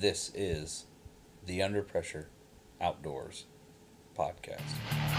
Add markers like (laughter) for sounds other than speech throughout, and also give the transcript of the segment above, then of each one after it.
This is the Under Pressure Outdoors podcast.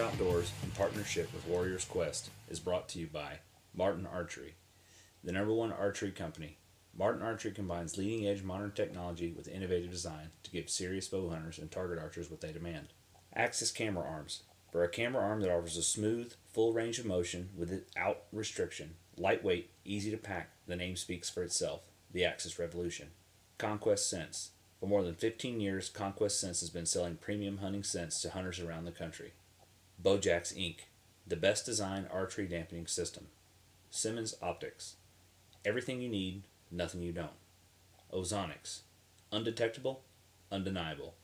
Outdoors, in partnership with Warriors Quest, is brought to you by Martin Archery, the number one archery company. Martin Archery combines leading edge modern technology with innovative design to give serious bow hunters and target archers what they demand. Axis Camera Arms, for a camera arm that offers a smooth, full range of motion without restriction, lightweight, easy to pack, the name speaks for itself the Axis Revolution. Conquest Scents. For more than 15 years, Conquest Scents has been selling premium hunting scents to hunters around the country. Bojax Inc., the best design archery dampening system. Simmons Optics, everything you need, nothing you don't. Ozonics, undetectable, undeniable.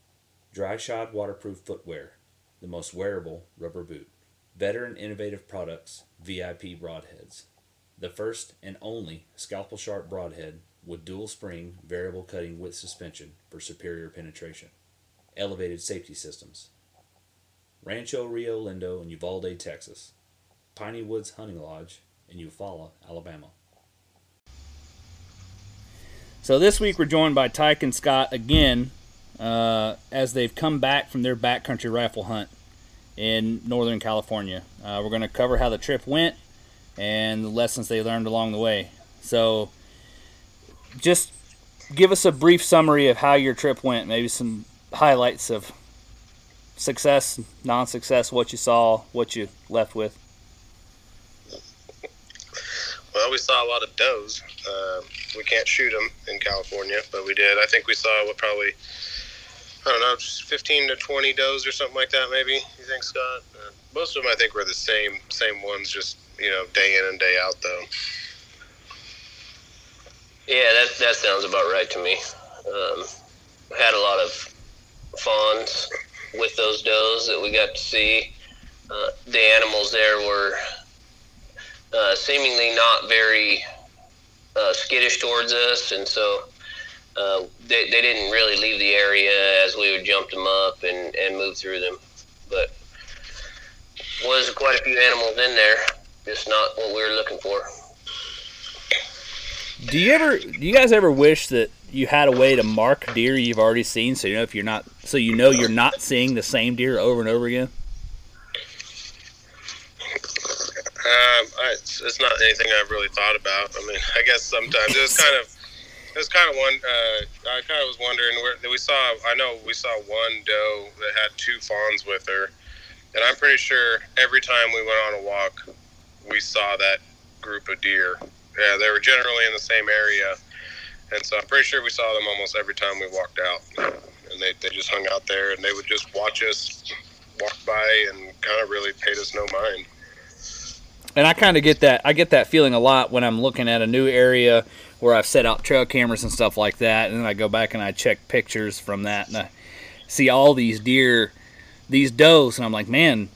Dry shod waterproof footwear, the most wearable rubber boot. Veteran innovative products, VIP broadheads. The first and only scalpel sharp broadhead with dual spring variable cutting width suspension for superior penetration. Elevated safety systems. Rancho Rio Lindo in Uvalde, Texas. Piney Woods Hunting Lodge in Eufaula, Alabama. So this week we're joined by Tyke and Scott again uh, as they've come back from their backcountry rifle hunt in Northern California. Uh, we're going to cover how the trip went and the lessons they learned along the way. So just give us a brief summary of how your trip went, maybe some highlights of success, non-success, what you saw, what you left with. Well, we saw a lot of does. Uh, we can't shoot them in California, but we did. I think we saw what probably I don't know, 15 to 20 does or something like that. Maybe you think, Scott? Uh, most of them, I think, were the same same ones, just you know, day in and day out, though. Yeah, that that sounds about right to me. Um, had a lot of fawns with those does that we got to see. Uh, the animals there were uh, seemingly not very uh, skittish towards us, and so uh, they, they didn't really leave the area as we would jump them up and, and move through them. But was quite a few animals in there, just not what we were looking for. Do you ever? Do you guys ever wish that you had a way to mark deer you've already seen, so you know if you're not, so you know you're not seeing the same deer over and over again? Um, I, it's, not anything I've really thought about. I mean, (laughs) I guess sometimes it was kind of, it was kind of one. Uh, I kind of was wondering where we saw. I know we saw one doe that had two fawns with her, and I'm pretty sure every time we went on a walk, we saw that group of deer. Yeah, they were generally in the same area, and so I'm pretty sure we saw them almost every time we walked out. And they, they just hung out there, and they would just watch us walk by and kind of really paid us no mind. And I kind of get that. I get that feeling a lot when I'm looking at a new area where I've set out trail cameras and stuff like that, and then I go back and I check pictures from that, and I see all these deer, these does, and I'm like, man,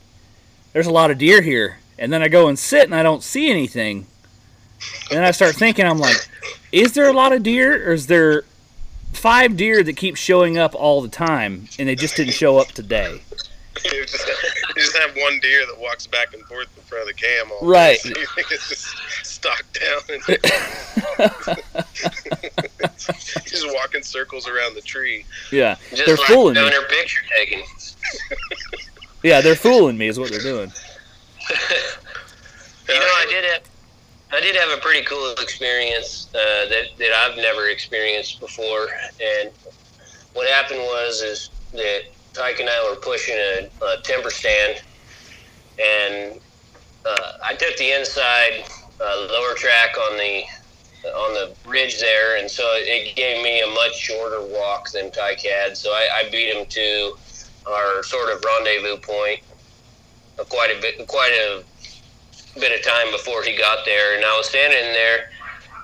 there's a lot of deer here. And then I go and sit, and I don't see anything. And then I start thinking, I'm like, is there a lot of deer, or is there five deer that keep showing up all the time, and they just didn't show up today? (laughs) you, just, you just have one deer that walks back and forth in front of the cam all Right. day, (laughs) so you think it's just stocked down and (laughs) just walking circles around the tree. Yeah, Just they're like fooling doing me. their picture taking. Yeah, they're fooling me, is what they're doing. You know, I did have, I did have a pretty cool experience uh, that that I've never experienced before. And what happened was is that Tyke and I were pushing a, a timber stand, and uh, I took the inside uh, lower track on the on the ridge there, and so it gave me a much shorter walk than Tyke had. So I, I beat him to our sort of rendezvous point uh, quite a bit, quite a bit of time before he got there, and I was standing there,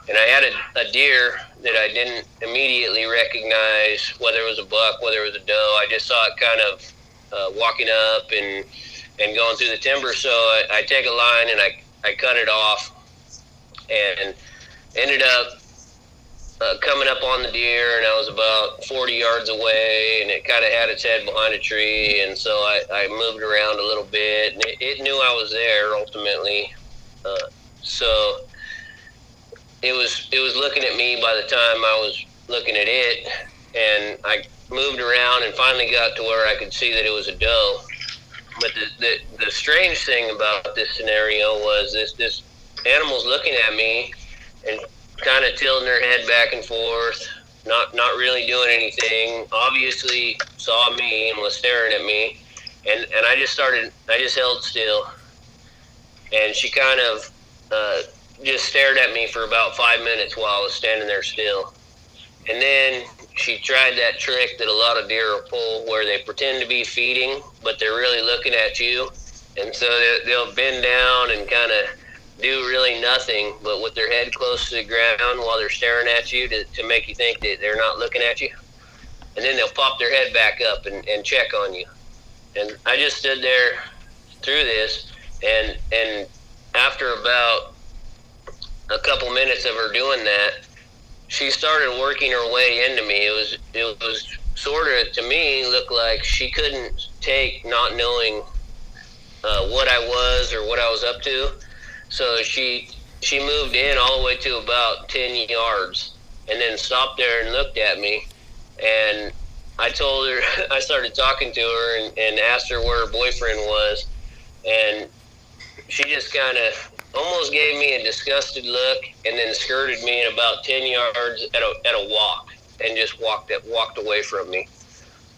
and I had a, a deer that I didn't immediately recognize whether it was a buck, whether it was a doe. I just saw it kind of uh, walking up and and going through the timber. So I, I take a line and I I cut it off, and ended up uh, coming up on the deer, and I was about 40 yards away, and it kind of had its head behind a tree, and so I, I moved around a little bit, and it, it knew I was there ultimately. Uh, so it was it was looking at me by the time I was looking at it, and I moved around and finally got to where I could see that it was a doe. But the, the, the strange thing about this scenario was this this animal's looking at me and kind of tilting her head back and forth, not not really doing anything. Obviously saw me and was staring at me, and and I just started. I just held still, and she kind of uh, just stared at me for about five minutes while I was standing there still, and then she tried that trick that a lot of deer pull, where they pretend to be feeding, but they're really looking at you, and so they'll bend down and kind of do really nothing but with their head close to the ground while they're staring at you to, to make you think that they're not looking at you. And then they'll pop their head back up and, and check on you. And I just stood there through this and and after about a couple minutes of her doing that, she started working her way into me. It was it was sort of to me looked like she couldn't take not knowing uh, what I was or what I was up to so she she moved in all the way to about ten yards, and then stopped there and looked at me, and I told her (laughs) I started talking to her and, and asked her where her boyfriend was, and she just kind of almost gave me a disgusted look, and then skirted me in about ten yards at a at a walk, and just walked walked away from me.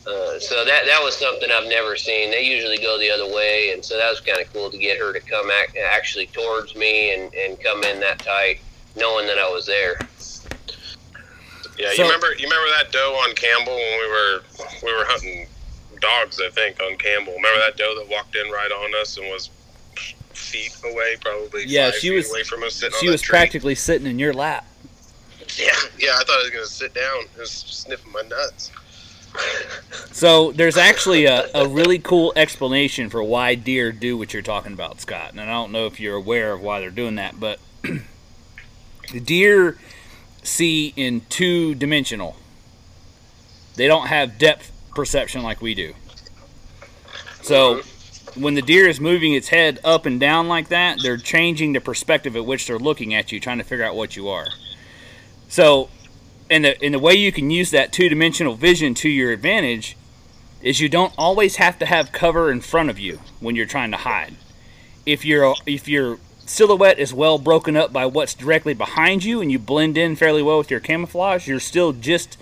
Uh, so that that was something I've never seen. They usually go the other way, and so that was kind of cool to get her to come ac- actually towards me and, and come in that tight, knowing that I was there. Yeah, so, you remember you remember that doe on Campbell when we were we were hunting dogs, I think, on Campbell. Remember that doe that walked in right on us and was feet away, probably. Yeah, she was away from us. she was tree. practically sitting in your lap. Yeah, yeah. I thought I was gonna sit down, just sniffing my nuts. So there's actually a, a really cool explanation for why deer do what you're talking about, Scott. And I don't know if you're aware of why they're doing that, but the (clears throat) deer see in two dimensional. They don't have depth perception like we do. So when the deer is moving its head up and down like that, they're changing the perspective at which they're looking at you, trying to figure out what you are. So and the and the way you can use that two dimensional vision to your advantage is you don't always have to have cover in front of you when you're trying to hide. If your if your silhouette is well broken up by what's directly behind you and you blend in fairly well with your camouflage, you're still just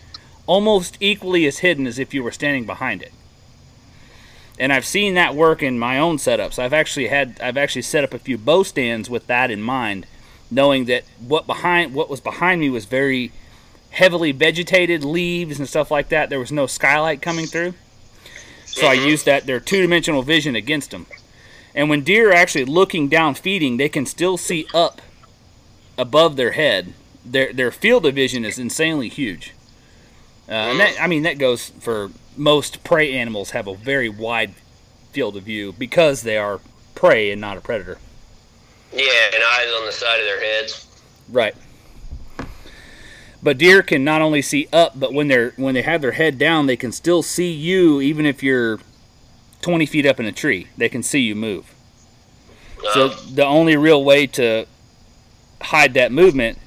almost equally as hidden as if you were standing behind it. And I've seen that work in my own setups. I've actually had I've actually set up a few bow stands with that in mind, knowing that what behind what was behind me was very heavily vegetated leaves and stuff like that. There was no skylight coming through. So I used that their two-dimensional vision against them. And when deer are actually looking down feeding, they can still see up above their head. Their their field of vision is insanely huge. Uh, and that, I mean that goes for most prey animals have a very wide field of view because they are prey and not a predator. Yeah, and eyes on the side of their heads. Right. But deer can not only see up, but when they're when they have their head down, they can still see you even if you're 20 feet up in a tree. They can see you move. So the only real way to hide that movement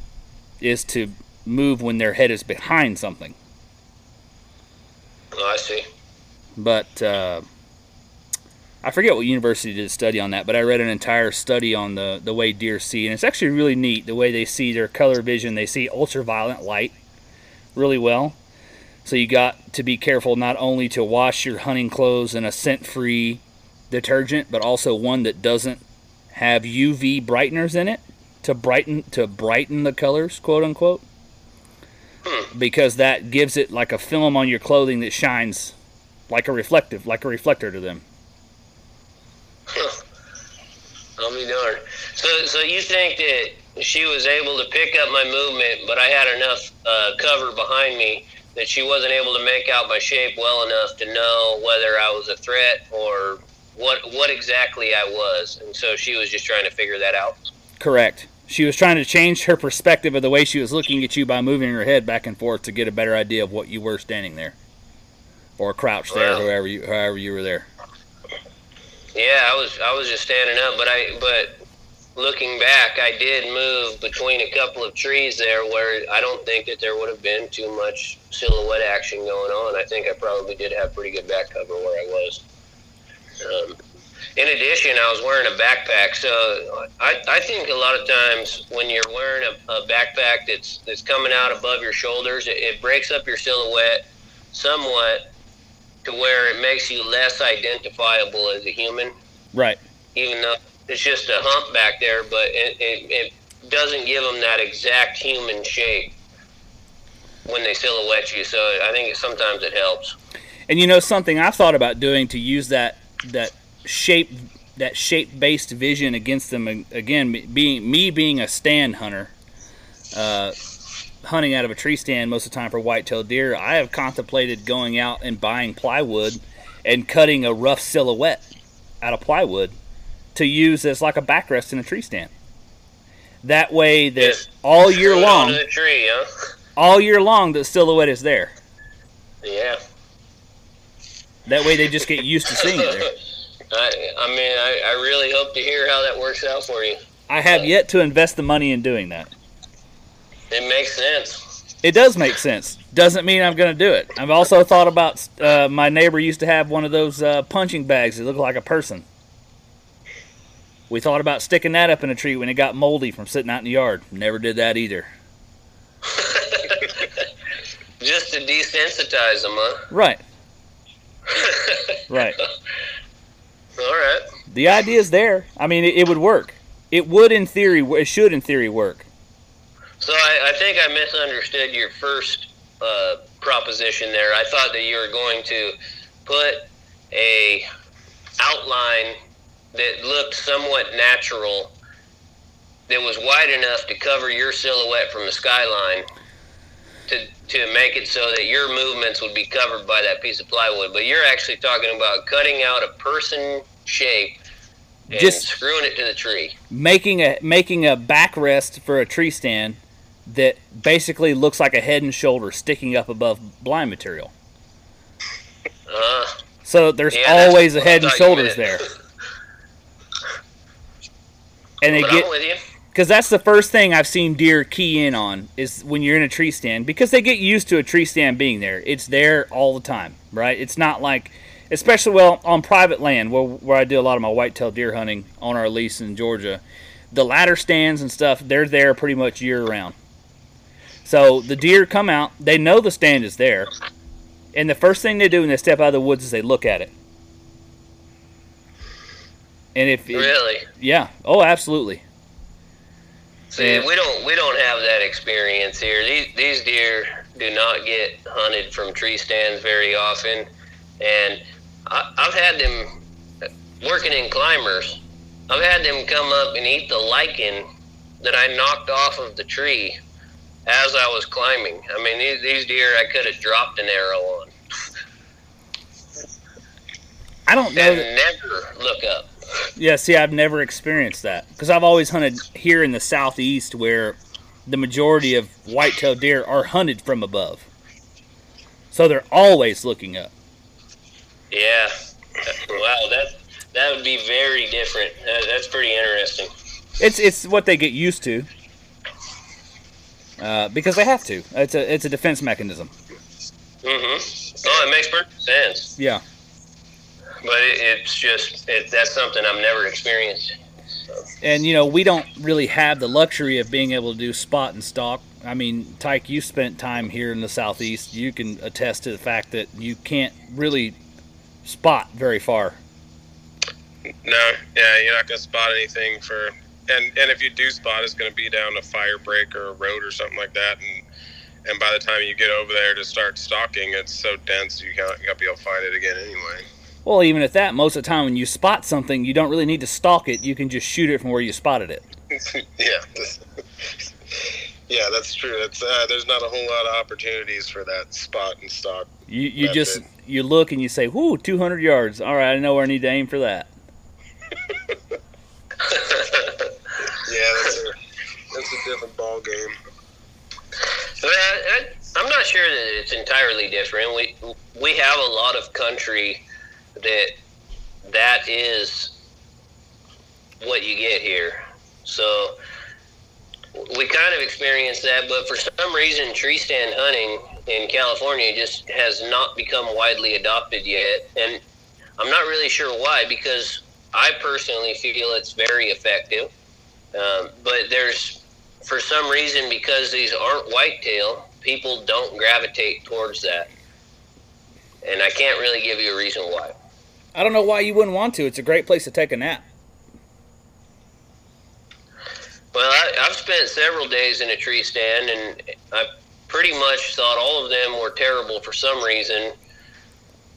is to move when their head is behind something. Oh, I see. But uh, I forget what university did a study on that, but I read an entire study on the, the way deer see, and it's actually really neat the way they see their color vision. They see ultraviolet light really well. So you got to be careful not only to wash your hunting clothes in a scent-free detergent, but also one that doesn't have UV brighteners in it to brighten to brighten the colors, quote unquote. Hmm. Because that gives it like a film on your clothing that shines like a reflective, like a reflector to them. I'll be darned. So, so you think that she was able to pick up my movement, but I had enough uh, cover behind me that she wasn't able to make out my shape well enough to know whether I was a threat or what what exactly I was, and so she was just trying to figure that out. Correct. She was trying to change her perspective of the way she was looking at you by moving her head back and forth to get a better idea of what you were standing there, or crouched there, Wow. whoever you, however you were there. Yeah, I was I was just standing up, but I but looking back, I did move between a couple of trees there where I don't think that there would have been too much silhouette action going on. I think I probably did have pretty good back cover where I was. Um, in addition, I was wearing a backpack, so I, I think a lot of times when you're wearing a, a backpack that's that's coming out above your shoulders, it, it breaks up your silhouette somewhat to where it makes you less identifiable as a human Right. even though it's just a hump back there, but it, it, it doesn't give them that exact human shape when they silhouette you. So I think it, sometimes it helps. And you know something I've thought about doing to use that that shape that shape based vision against them again me- being me being a stand hunter uh, hunting out of a tree stand most of the time for white-tailed deer I have contemplated going out and buying plywood and cutting a rough silhouette out of plywood to use as like a backrest in a tree stand that way that Yes. all year long the tree, huh? all year long the silhouette is there Yeah. that way they just get used to seeing it there (laughs) I, I mean, I, I really hope to hear how that works out for you. I have yet to invest the money in doing that. It makes sense. It does make sense. Doesn't mean I'm going to do it. I've also thought about uh, my neighbor used to have one of those uh, punching bags that looked like a person. We thought about sticking that up in a tree when it got moldy from sitting out in the yard. Never did that either. (laughs) Just to desensitize them, huh? Right, (laughs) right. All right. The idea is there. I mean, it, it would work. It would, in theory, it should, in theory, work. So I, I think I misunderstood your first uh, proposition there. I thought that you were going to put a outline that looked somewhat natural, that was wide enough to cover your silhouette from the skyline, to to make it so that your movements would be covered by that piece of plywood. But you're actually talking about cutting out a person shape and Just- screwing it to the tree. Making a making a backrest for a tree stand that basically looks like a head and shoulder sticking up above blind material. Uh, So there's Yeah, always a head and shoulders there. (laughs) And they get with you. because that's the first thing I've seen deer key in on is when you're in a tree stand because they get used to a tree stand being there. It's there all the time, right? It's not like, especially well on private land where where I do a lot of my whitetail deer hunting on our lease in Georgia. The ladder stands and stuff, they're there pretty much year round. So the deer come out, they know the stand is there, and the first thing they do when they step out of the woods is they look at it. And if it- Really? yeah, oh, absolutely. See, we don't we don't have that experience here. These these deer do not get hunted from tree stands very often, and I, I've had them working in climbers. I've had them come up and eat the lichen that I knocked off of the tree as I was climbing. I mean, these, these deer I could have dropped an arrow on I don't know. and That, never look up. yeah, see, I've never experienced that because I've always hunted here in the southeast where the majority of white-tailed deer are hunted from above. So they're always looking up. Yeah. Wow, that that would be very different. That, that's pretty interesting. It's it's what they get used to. Uh, because they have to. It's a it's a defense mechanism. Mm-hmm. Oh, it makes perfect sense. Yeah. But it, it's just it, that's something I've never experienced. And you know, we don't really have the luxury of being able to do spot and stalk. I mean, Tyke, you spent time here in the southeast. You can attest to the fact that you can't really spot very far. No, yeah, you're not gonna spot anything for, and and if you do spot, it's gonna be down a fire break or a road or something like that, and and by the time you get over there to start stalking, it's so dense you can't, you to be able to find it again anyway. Well, even at that, most of the time when you spot something, you don't really need to stalk it. You can just shoot it from where you spotted it. (laughs) yeah, Yeah, that's true. It's uh, there's not a whole lot of opportunities for that spot and stalk. You you That's just you look and you say, "Whoo, 200 yards. All right, I know where I need to aim for that." (laughs) Yeah, that's a that's a different ball game. But uh, I, I'm not sure that it's entirely different. We we have a lot of country that that is what you get here. So we kind of experience that, but for some reason, tree stand hunting in California just has not become widely adopted yet, and I'm not really sure why. Because I personally feel it's very effective, um, but there's for some reason because these aren't whitetail, people don't gravitate towards that, and I can't really give you a reason why. I don't know why you wouldn't want to. It's a great place to take a nap. Well, I, I've spent several days in a tree stand, and I pretty much thought all of them were terrible for some reason.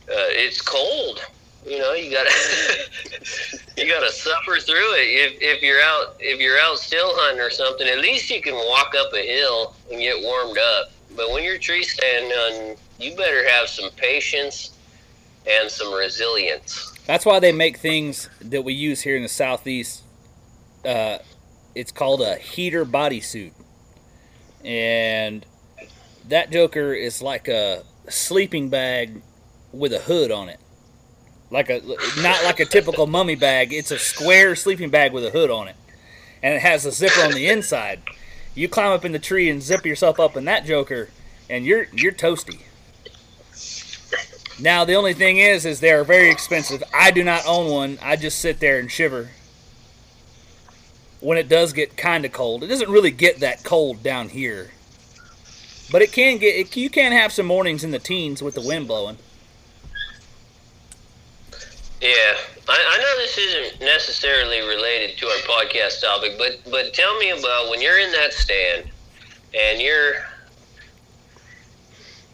Uh, it's cold, you know. You gotta (laughs) you gotta suffer through it. If, if you're out if you're out still hunting or something, at least you can walk up a hill and get warmed up. But when you're tree stand you better have some patience and some resilience. That's why they make things that we use here in the southeast. Uh, it's called a heater bodysuit, and that joker is like a sleeping bag with a hood on it. Like a not like a typical mummy bag. It's a square sleeping bag with a hood on it, and it has a zipper on the inside. You climb up in the tree and zip yourself up in that joker, and you're you're toasty. Now the only thing is, is they're very expensive. I do not own one. I just sit there and shiver when it does get kind of cold. It doesn't really get that cold down here, but it can get. It, you can have some mornings in the teens with the wind blowing. Yeah, I, I know this isn't necessarily related to our podcast topic, but but tell me about when you're in that stand and you're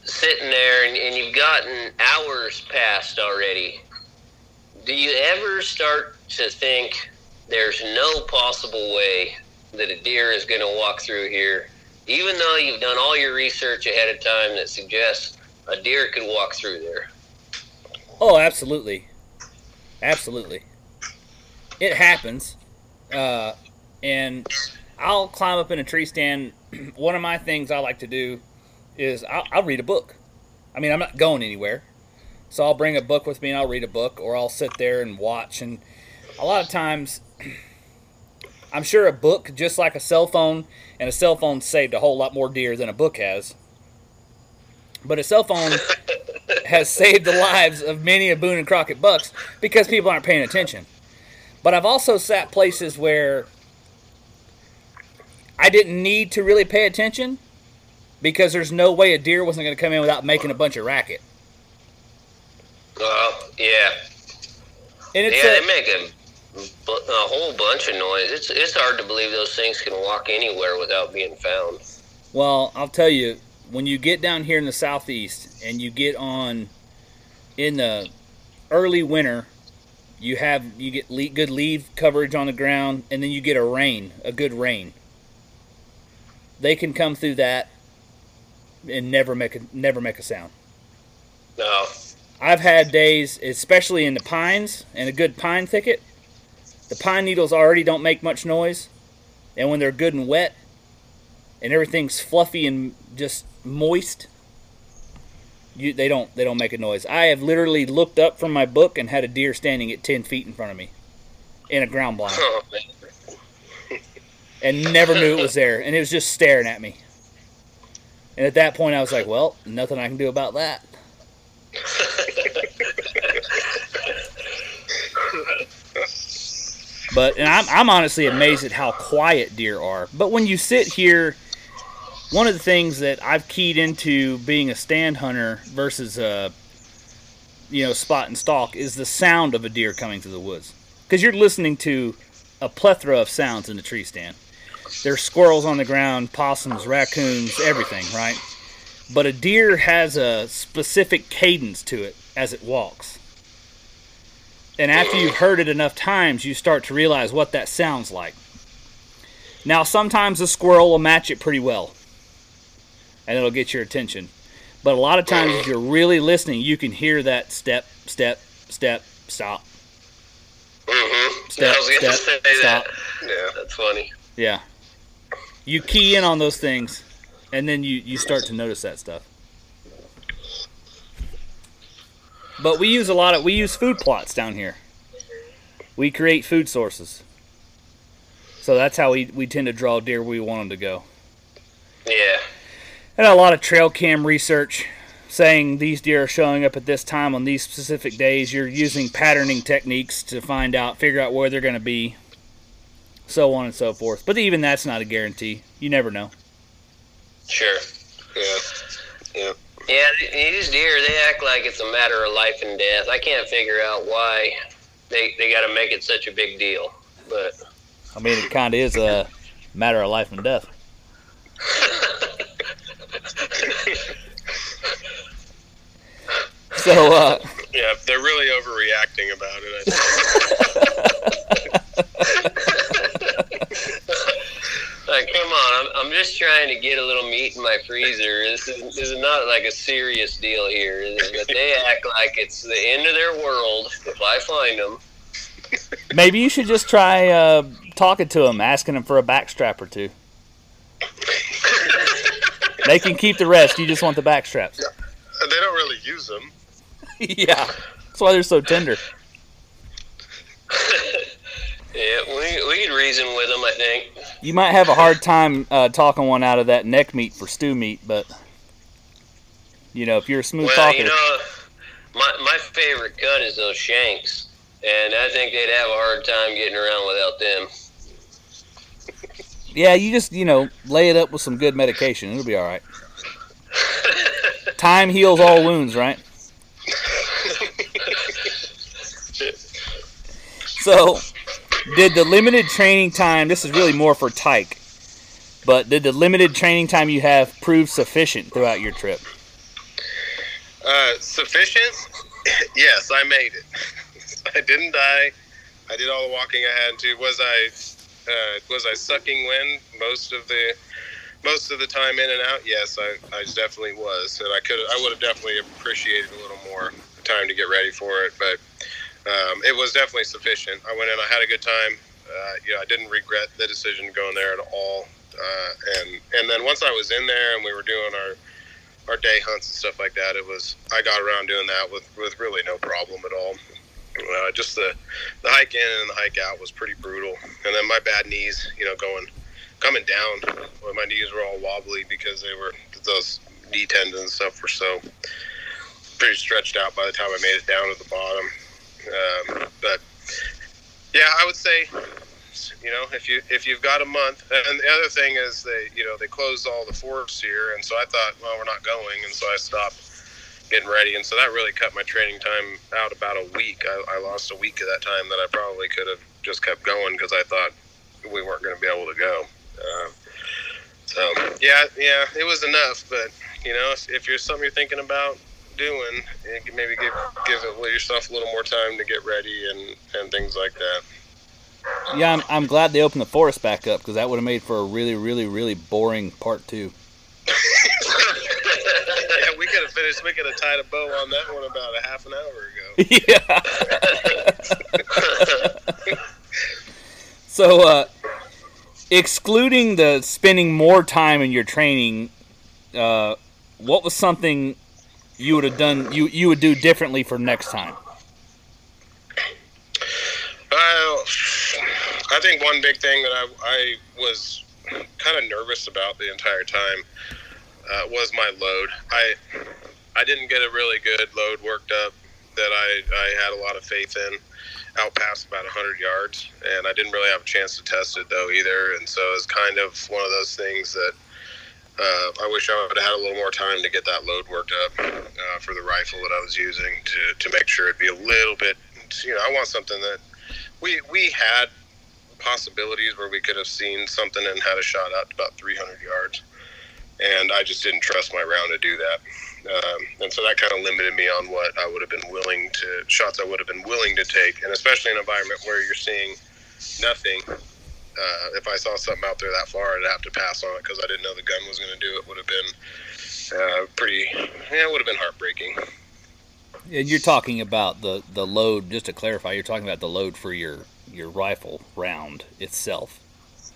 sitting there and, and you've gotten hours passed already. Do you ever start to think there's no possible way that a deer is going to walk through here, even though you've done all your research ahead of time that suggests a deer could walk through there? Oh, absolutely, absolutely. It happens, uh, and I'll climb up in a tree stand. (clears throat) One of my things I like to do is I'll, I'll read a book. I mean, I'm not going anywhere, so I'll bring a book with me and I'll read a book, or I'll sit there and watch. And a lot of times, (clears throat) I'm sure a book, just like a cell phone, and a cell phone saved a whole lot more deer than a book has. But a cell phone has saved the lives of many of Boone and Crockett bucks because people aren't paying attention. But I've also sat places where I didn't need to really pay attention because there's no way a deer wasn't going to come in without making a bunch of racket. Well, yeah, And it's yeah, a- they make a, a whole bunch of noise. It's it's hard to believe those things can walk anywhere without being found. Well, I'll tell you, when you get down here in the southeast and you get on in the early winter, you have you get le- good leaf coverage on the ground, and then you get a rain, a good rain. They can come through that and never make a never make a sound. No, I've had days, especially in the pines and a good pine thicket. The pine needles already don't make much noise, and when they're good and wet, and everything's fluffy and just moist, you they don't they don't make a noise. I have literally looked up from my book and had a deer standing at ten feet in front of me, in a ground blind, Oh, (laughs) and never knew it was there, and it was just staring at me. And at that point, I was like, "Well, nothing I can do about that." (laughs) But and I'm I'm honestly amazed at how quiet deer are. But when you sit here, one of the things that I've keyed into being a stand hunter versus a you know spot and stalk is the sound of a deer coming through the woods because you're listening to a plethora of sounds in the tree stand. There's squirrels on the ground, possums, raccoons, everything, right? But a deer has a specific cadence to it as it walks. And after you've heard it enough times, you start to realize what that sounds like. Now, sometimes a squirrel will match it pretty well, and it'll get your attention. But a lot of times, if you're really listening, you can hear that step, step, step, stop. Mm-hmm. Step, I was gonna step, say stop. that. Yeah, that's funny. Yeah. You key in on those things, and then you, you start to notice that stuff. But we use a lot of we use food plots down here. We create food sources. So that's how we, we tend to draw deer where we want them to go. Yeah. And a lot of trail cam research saying these deer are showing up at this time on these specific days. You're using patterning techniques to find out, figure out where they're going to be, so on and so forth. But even that's not a guarantee. You never know. Sure. Yeah. Yeah. Yeah, th- these deer, they act like it's a matter of life and death. I can't figure out why they, they got to make it such a big deal. But I mean, it kind of is a matter of life and death. (laughs) So, uh, (laughs) Yeah, they're really overreacting about it. I think. (laughs) like, come on, I'm, I'm just trying to get a little meat in my freezer. This is, this is not like a serious deal here. But they act like it's the end of their world if I find them. maybe you should just try uh, talking to them, asking them for a backstrap or two. (laughs) They can keep the rest. You just want the backstraps. They don't really use them. Yeah, that's why they're so tender. Yeah, we, we could reason with them, I think. You might have a hard time uh, talking one out of that neck meat for stew meat, but you know, if you're a smooth Well, talker, you know, my, my favorite cut is those shanks. And I think they'd have a hard time getting around without them. yeah, you just you know lay it up with some good medication. It'll be all right. (laughs) Time heals all wounds, right? (laughs) So, did the limited training time? This is really more for Tyke, but did the limited training time you have prove sufficient throughout your trip? Uh, sufficient? (laughs) yes, I made it. (laughs) I didn't die. I did all the walking I had to. Was I uh, was I sucking wind most of the most of the time in and out? Yes, I, I definitely was, and I could I would have definitely appreciated a little more time to get ready for it, but um, it was definitely sufficient. I went in, I had a good time. Uh, you know, I didn't regret the decision going there at all. Uh, and and then once I was in there and we were doing our our day hunts and stuff like that, it was I got around doing that with with really no problem at all. Uh, just the the hike in and the hike out was pretty brutal, and then my bad knees, you know, going coming down, my knees were all wobbly because they were those knee tendons and stuff were so pretty stretched out by the time I made it down to the bottom. Um, but yeah, I would say you know if you if you've got a month and the other thing is they you know they closed all the forests here and so i thought well we're not going and so i stopped getting ready and so that really cut my training time out about a week i, I lost a week of that time that i probably could have just kept going because i thought we weren't going to be able to go um, so yeah yeah it was enough but you know if, if you're something you're thinking about doing you can maybe give give it yourself a little more time to get ready and and things like that Yeah, I'm, I'm glad they opened the forest back up because that would have made for a really, really, really boring part two. (laughs) (laughs) yeah, we could have finished. We could have tied a bow on that one about a half an hour ago. (laughs) yeah. so, uh, excluding the spending more time in your training, uh, what was something you would have done? You you would do differently for next time? Well, I think one big thing that I, I was kind of nervous about the entire time uh, was my load. I I didn't get a really good load worked up that I, I had a lot of faith in out past about 100 yards and I didn't really have a chance to test it though either and so it's kind of one of those things that uh, I wish I would have had a little more time to get that load worked up uh, for the rifle that I was using to, to make sure it'd be a little bit you know I want something that we we had possibilities where we could have seen something and had a shot out about 300 yards, and I just didn't trust my round to do that. Um, and so that kind of limited me on what I would have been willing to shots I would have been willing to take, and especially in an environment where you're seeing nothing uh, if I saw something out there that far, I'd have to pass on it because I didn't know the gun was going to do it. Would have been uh, pretty, yeah, it would have been heartbreaking. And you're talking about the the load. Just to clarify, you're talking about the load for your your rifle round itself.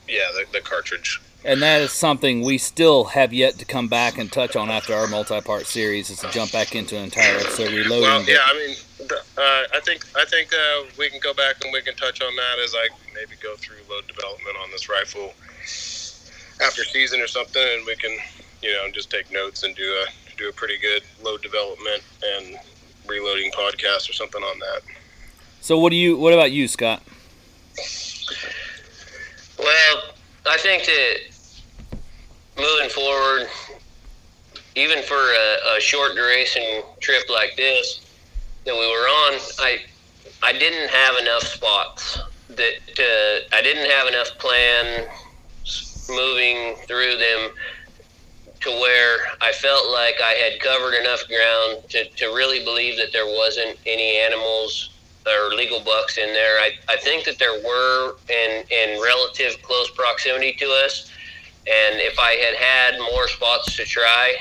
Yeah, the, the cartridge. And that is something we still have yet to come back and touch on after our multi-part series. Is to jump back into an entire episode reloading. Well, but- yeah, I mean, the, uh, I think I think uh, we can go back and we can touch on that as I maybe go through load development on this rifle after season or something, and we can, you know, just take notes and do a do a pretty good load development and reloading podcast or something on that. So what do you? What about you, Scott? Well, I think that moving forward, even for a, a short duration trip like this that we were on, I I didn't have enough spots that uh, I didn't have enough plan moving through them to where I felt like I had covered enough ground to, to really believe that there wasn't any animals or legal bucks in there. I, I think that there were in, in relative close proximity to us. And if I had had more spots to try,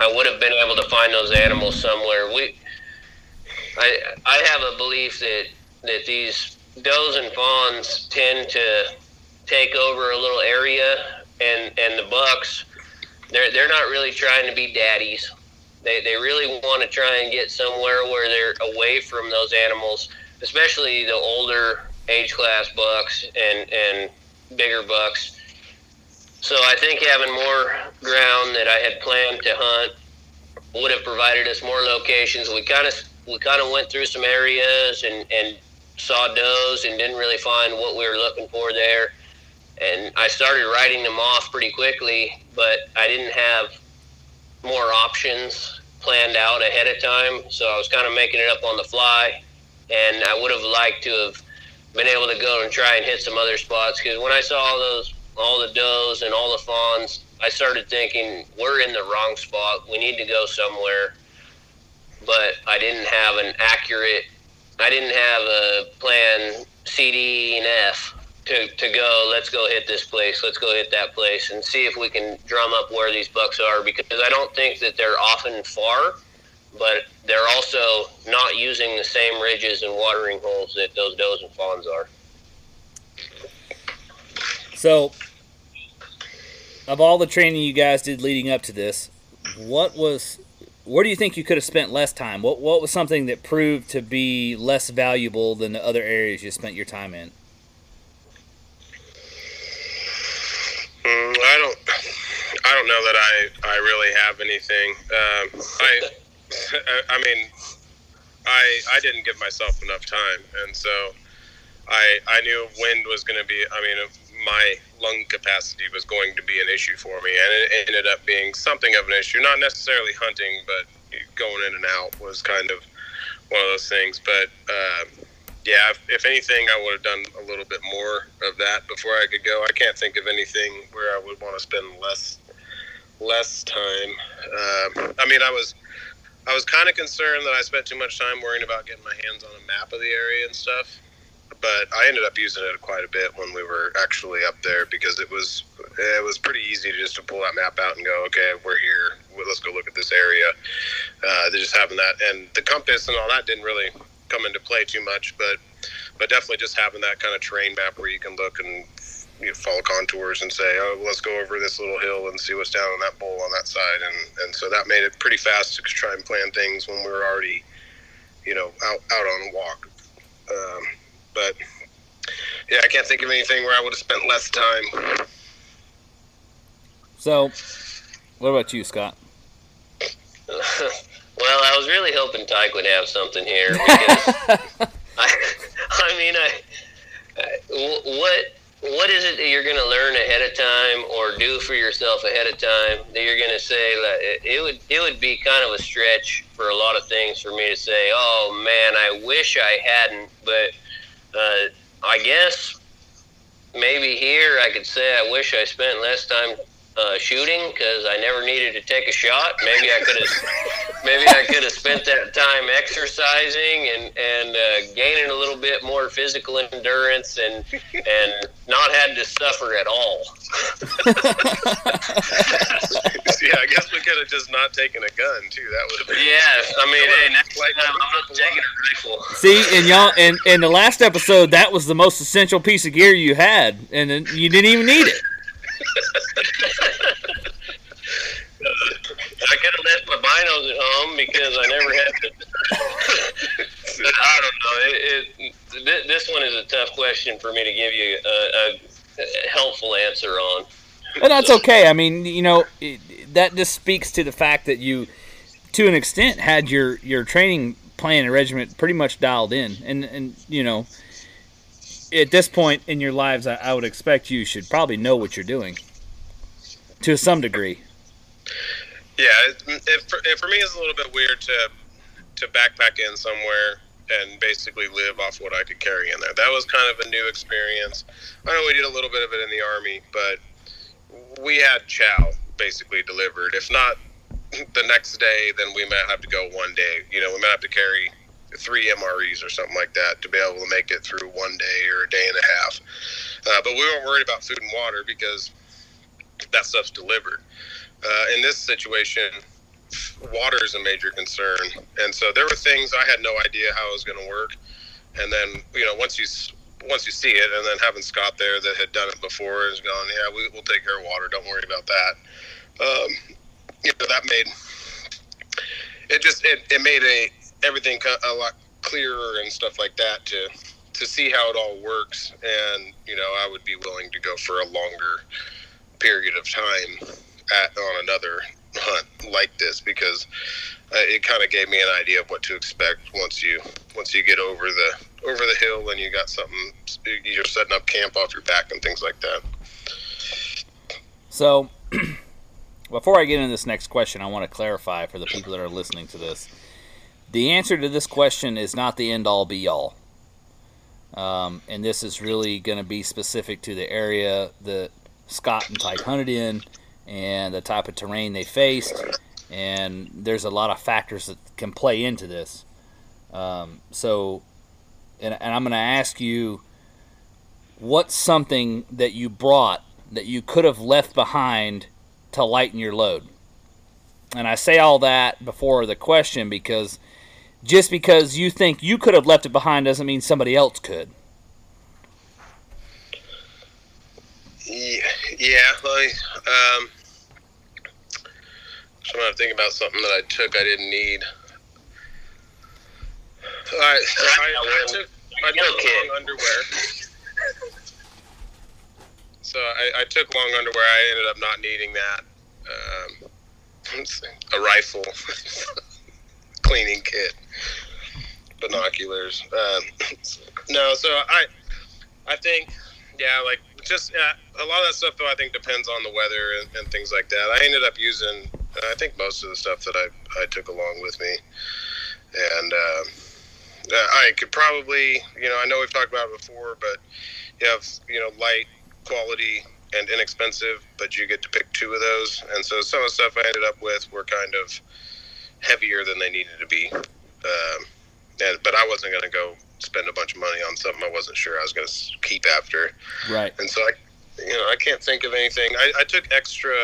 I would have been able to find those animals somewhere. We, I, I have a belief that, that these does and fawns tend to take over a little area, and, and the bucks, they're, they're not really trying to be daddies. They, they really want to try and get somewhere where they're away from those animals, especially the older age class bucks and, and bigger bucks. So I think having more ground that I had planned to hunt would have provided us more locations. We kind of we kind of went through some areas and, and saw does and didn't really find what we were looking for there. And I started writing them off pretty quickly, but I didn't have more options planned out ahead of time. So I was kind of making it up on the fly. And I would have liked to have been able to go and try and hit some other spots because when I saw all those, all the does and all the fawns, I started thinking we're in the wrong spot. We need to go somewhere. But I didn't have an accurate, I didn't have a plan C, D, and F to, to go, let's go hit this place, let's go hit that place, and see if we can drum up where these bucks are because I don't think that they're often far, but they're also not using the same ridges and watering holes that those does and fawns are. So, of all the training you guys did leading up to this, what was where do you think you could have spent less time? What what was something that proved to be less valuable than the other areas you spent your time in? Mm, I don't. I don't know that I, I really have anything. Um, I, (laughs) I mean, I I didn't give myself enough time, and so I I knew wind was going to be. I mean, my lung capacity was going to be an issue for me, and it ended up being something of an issue. Not necessarily hunting, but going in and out was kind of one of those things. But um, yeah, if, if anything, I would have done a little bit more of that before I could go. I can't think of anything where I would want to spend less less time. Um, I mean, I was I was kind of concerned that I spent too much time worrying about getting my hands on a map of the area and stuff. But I ended up using it quite a bit when we were actually up there because it was it was pretty easy to just to pull that map out and go, okay, we're here. Let's go look at this area. Uh, just having that and the compass and all that didn't really come into play too much, but but definitely just having that kind of terrain map where you can look and you know, follow contours and say, oh, let's go over this little hill and see what's down on that bowl on that side, and and so that made it pretty fast to try and plan things when we were already, you know, out out on a walk. Um, but yeah, I can't think of anything where I would have spent less time. So, what about you, Scott? (laughs) well, I was really hoping Tyke would have something here (laughs) because I, (laughs) I mean, I, I- what what is it that you're going to learn ahead of time or do for yourself ahead of time that you're going to say like it, it would it would be kind of a stretch for a lot of things for me to say, oh man, I wish I hadn't, but uh, I guess maybe here I could say I wish I spent less time uh, shooting because I never needed to take a shot. Maybe I could have, (laughs) maybe I could have spent that time exercising and and uh, gaining a little bit more physical endurance and and not had to suffer at all. (laughs) yeah, I guess we could have just not taken a gun too. That would have been. Yes, I mean, hey, next Like, time I'm not taking a rifle. See, and y'all, and in the last episode, that was the most essential piece of gear you had, and then you didn't even need it. I could have left my binos at home because I never had to. I don't know. It, it, this one is a tough question for me to give you a, a helpful answer on. And that's okay. I mean, you know, that just speaks to the fact that you, to an extent, had your your training plan and regiment pretty much dialed in, and and you know, at this point in your lives, I, I would expect you should probably know what you're doing, to some degree. Yeah, it, it, for, it, for me, it's a little bit weird to to backpack in somewhere and basically live off what I could carry in there. That was kind of a new experience. I know we did a little bit of it in the army, but we had chow basically delivered. If not the next day, then we might have to go one day. You know, we might have to carry three MREs or something like that to be able to make it through one day or a day and a half. Uh, but we weren't worried about food and water because that stuff's delivered. Uh, in this situation, water is a major concern, and so there were things I had no idea how it was going to work. And then, you know, once you once you see it, and then having Scott there that had done it before is going, yeah, we, will take care of water. Don't worry about that. Um, you know, that made it just it, it made a everything a lot clearer and stuff like that to to see how it all works. And you know, I would be willing to go for a longer period of time at on another hunt like this because uh, it kind of gave me an idea of what to expect once you once you get over the over the hill and you got something you're setting up camp off your back and things like that. So, (clears throat) before I get into this next question, I want to clarify for the people that are listening to this. The answer to this question is not the end all be all. Um, and this is really going to be specific to the area that Scott and Tyke hunted in and the type of terrain they faced. And there's a lot of factors that can play into this. Um, so, and, and I'm going to ask you what's something that you brought that you could have left behind to lighten your load? And I say all that before the question because just because you think you could have left it behind doesn't mean somebody else could. Yeah, yeah like, um, so I'm thinking about something that I took I didn't need. I, I, I took, I took long underwear. So I, I, took long underwear. I ended up not needing that. Um, a rifle, (laughs) cleaning kit, binoculars. Um, (clears throat) no, so I, I think, yeah, like just uh, a lot of that stuff though. I think depends on the weather and, and things like that. I ended up using, I think most of the stuff that I I took along with me, and. Uh, I could probably, you know, I know we've talked about it before, but you have, you know, light quality and inexpensive, but you get to pick two of those. And so some of the stuff I ended up with were kind of heavier than they needed to be. Um, and but I wasn't going to go spend a bunch of money on something I wasn't sure I was going to keep after. Right. And so I, you know, I can't think of anything. I, I took extra.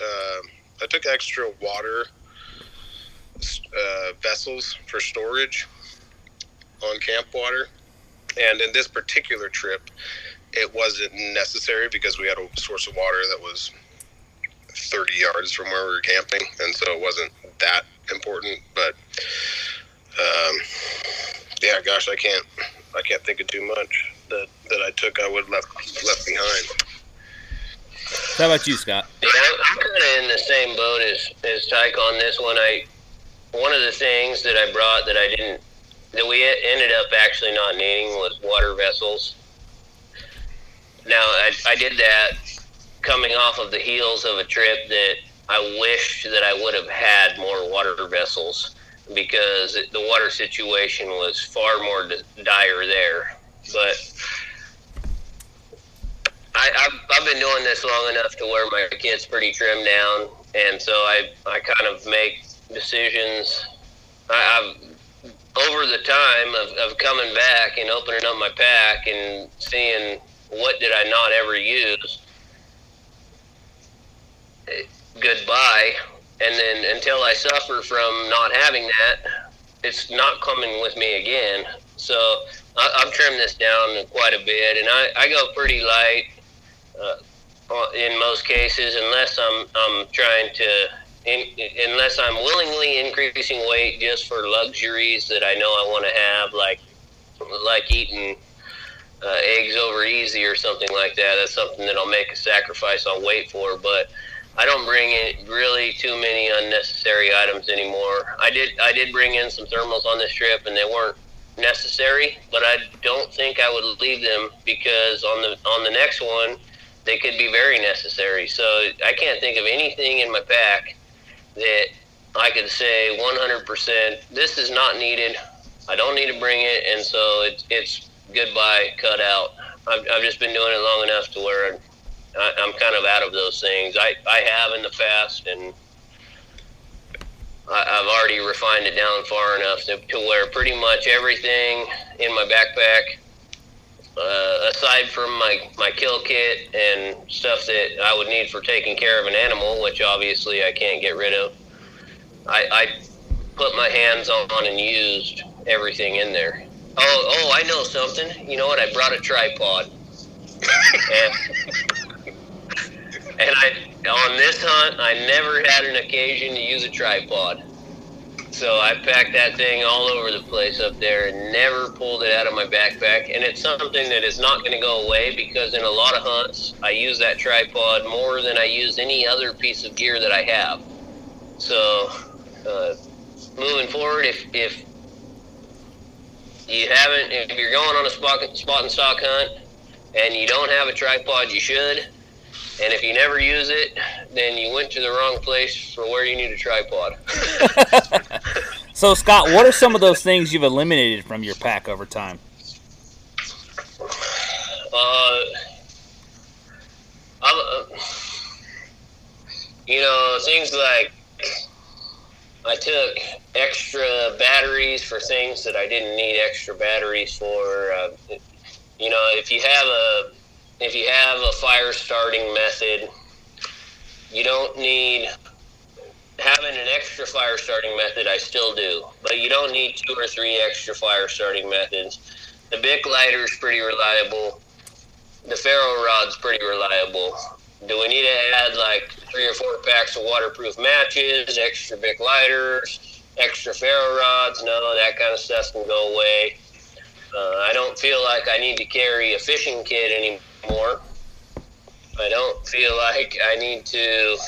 Uh, I took extra water uh, vessels for storage on camp water. And in this particular trip, it wasn't necessary because we had a source of water that was 30 yards from where we were camping, and so it wasn't that important. But um, yeah, gosh, I can't I can't think of too much that that I took I would left left behind. How about you, Scott? Yeah, I'm kind of in the same boat as as Tyke on this one. I one of the things that I brought that I didn't that we ended up actually not needing was water vessels. Now, I, I did that coming off of the heels of a trip that I wish that I would have had more water vessels because the water situation was far more dire there. But I I, I've, been doing this long enough to where my kid's pretty trimmed down, and so I, I kind of make decisions. I, I've over the time of, of coming back and opening up my pack and seeing what did I not ever use. Goodbye, and then until I suffer from not having that, it's not coming with me again. So I, I've trimmed this down quite a bit, and I, I go pretty light uh, in most cases, unless I'm I'm trying to in, unless I'm willingly increasing weight just for luxuries that I know I want to have, like like eating uh, eggs over easy or something like that. That's something that I'll make a sacrifice on weight for. But I don't bring in really too many unnecessary items anymore. I did I did bring in some thermals on this trip, and they weren't necessary, but I don't think I would leave them because on the on the next one they could be very necessary. So I can't think of anything in my pack that I could say 100% this is not needed. I don't need to bring it, and so it, it's goodbye, cut out. I've, I've just been doing it long enough to where I'm kind of out of those things. I, I have in the past, and I, I've already refined it down far enough to, to where pretty much everything in my backpack, uh, aside from my, my kill kit and stuff that I would need for taking care of an animal, which obviously I can't get rid of, I, I put my hands on and used everything in there. Oh, oh, I know something. You know what? I brought a tripod. (laughs) and, and I on this hunt, I never had an occasion to use a tripod. So I packed that thing all over the place up there and never pulled it out of my backpack. And it's something that is not going to go away because in a lot of hunts, I use that tripod more than I use any other piece of gear that I have. So uh, moving forward, if, if you haven't, if you're going on a spot, spot and stock hunt and you don't have a tripod, you should. And if you never use it, then you went to the wrong place for where you need a tripod. (laughs) so, Scott, what are some of those things you've eliminated from your pack over time? Uh, uh, you know, things like I took extra batteries for things that I didn't need extra batteries for. Uh, you know, if you have a if you have a fire starting method, you don't need having an extra fire starting method. I still do, but you don't need two or three extra fire starting methods. The Bic lighter is pretty reliable. The ferro rod's pretty reliable. Do we need to add like three or four packs of waterproof matches, extra Bic lighters, extra ferro rods? No, that kind of stuff can go away. Uh, I don't feel like I need to carry a fishing kit anymore more. I don't feel like I need to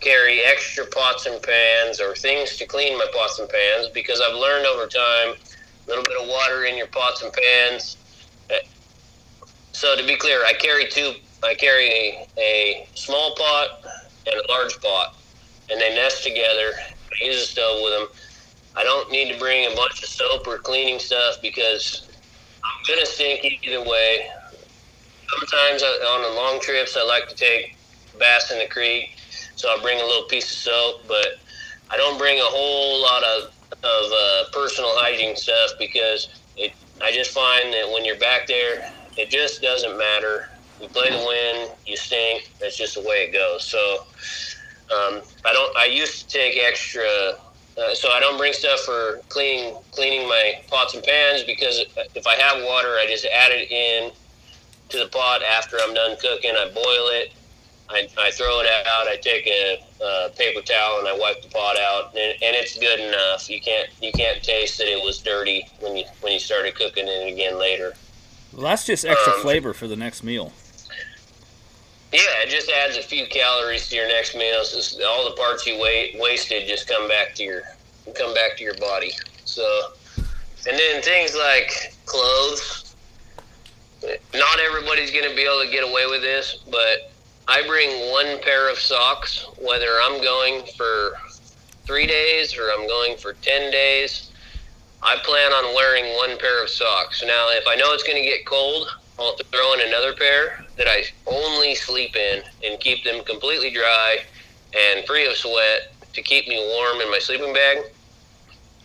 carry extra pots and pans or things to clean my pots and pans because I've learned over time a little bit of water in your pots and pans. Uh, so to be clear, I carry two. I carry a, a small pot and a large pot, and they nest together. I use a stove with them. I don't need to bring a bunch of soap or cleaning stuff because I'm gonna stink either way sometimes on the long trips, I like to take bass in the creek, so I bring a little piece of soap, but I don't bring a whole lot of of uh, personal hygiene stuff because it. I just find that when you're back there, it just doesn't matter. You play the wind, you stink. That's just the way it goes. So um, I don't. I used to take extra. Uh, so I don't bring stuff for cleaning cleaning my pots and pans because if I have water, I just add it in to the pot after I'm done cooking. I boil it. I, I throw it out. I take a, a paper towel and I wipe the pot out, and, and, it's good enough. You can't you can't taste that it was dirty when you when you started cooking it again later. Well, that's just extra um, flavor for the next meal. Yeah, it just adds a few calories to your next meal. Just, all the parts you wait, wasted just come back to your come back to your body. So, and then things like clothes not everybody's going to be able to get away with this, but I bring one pair of socks, whether I'm going for three days or I'm going for 10 days. I plan on wearing one pair of socks. Now, if I know it's going to get cold, I'll throw in another pair that I only sleep in and keep them completely dry and free of sweat to keep me warm in my sleeping bag.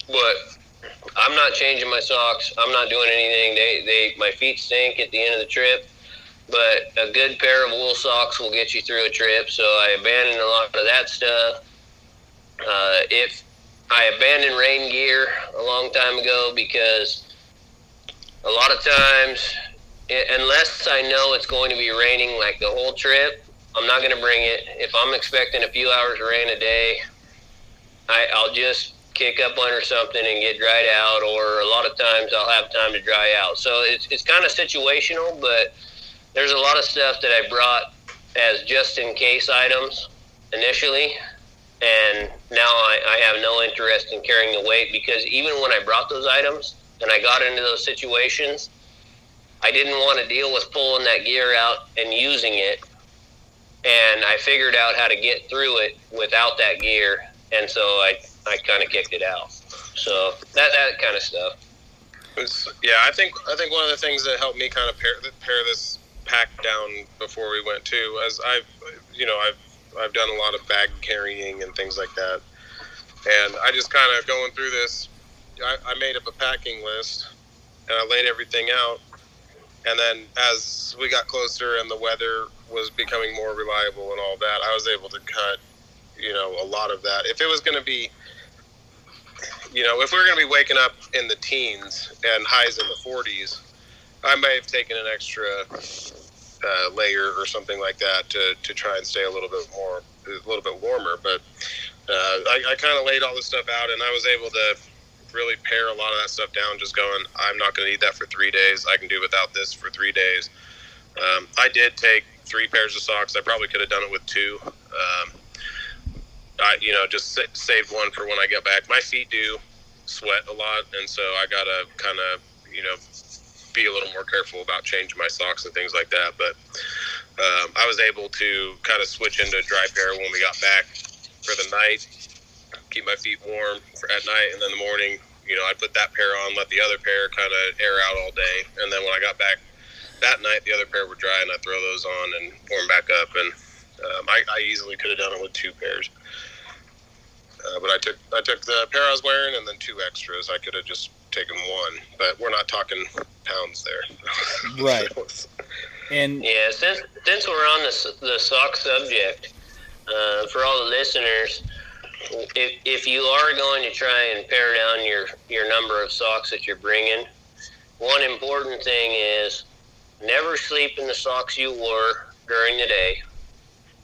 But I'm not changing my socks. I'm not doing anything. They, they, my feet stink at the end of the trip. But a good pair of wool socks will get you through a trip. So I abandoned a lot of that stuff. Uh, if I abandoned rain gear a long time ago because a lot of times, unless I know it's going to be raining like the whole trip, I'm not going to bring it. If I'm expecting a few hours of rain a day, I, I'll just kick up under something and get dried out, or a lot of times I'll have time to dry out. So it's, it's kind of situational, but there's a lot of stuff that I brought as just in case items initially. And now I, I have no interest in carrying the weight because even when I brought those items and I got into those situations, I didn't want to deal with pulling that gear out and using it. And I figured out how to get through it without that gear. And so I I kind of kicked it out. So that that kind of stuff. Yeah, I think I think one of the things that helped me kind of pare pare this pack down before we went too, as I've you know I've I've done a lot of bag carrying and things like that, and I just kind of going through this. I, I made up a packing list, and I laid everything out, and then as we got closer and the weather was becoming more reliable and all that, I was able to cut, you know, a lot of that. If it was going to be you know, if we are going to be waking up in the teens and highs in the 40s, I may have taken an extra uh, layer or something like that to, to try and stay a little bit more, a little bit warmer. But uh, I, I kind of laid all this stuff out, and I was able to really pare a lot of that stuff down. Just going, I'm not going to need that for three days. I can do without this for three days. Um, I did take three pairs of socks. I probably could have done it with two. Um, I, you know, just saved one for when I get back. My feet do sweat a lot, and so I gotta kind of, you know, be a little more careful about changing my socks and things like that. But um, I was able to kind of switch into a dry pair when we got back for the night, keep my feet warm for, at night, and then the morning, you know, I put that pair on, let the other pair kind of air out all day, and then when I got back that night, the other pair were dry, and I throw those on and warm back up, and um, I, I easily could have done it with two pairs. Uh, but I took I took the pair I was wearing and then two extras. I could have just taken one, but we're not talking pounds there. (laughs) right. and yeah, since since we're on the the sock subject, uh, for all the listeners, if if you are going to try and pare down your your number of socks that you're bringing, one important thing is never sleep in the socks you wore during the day,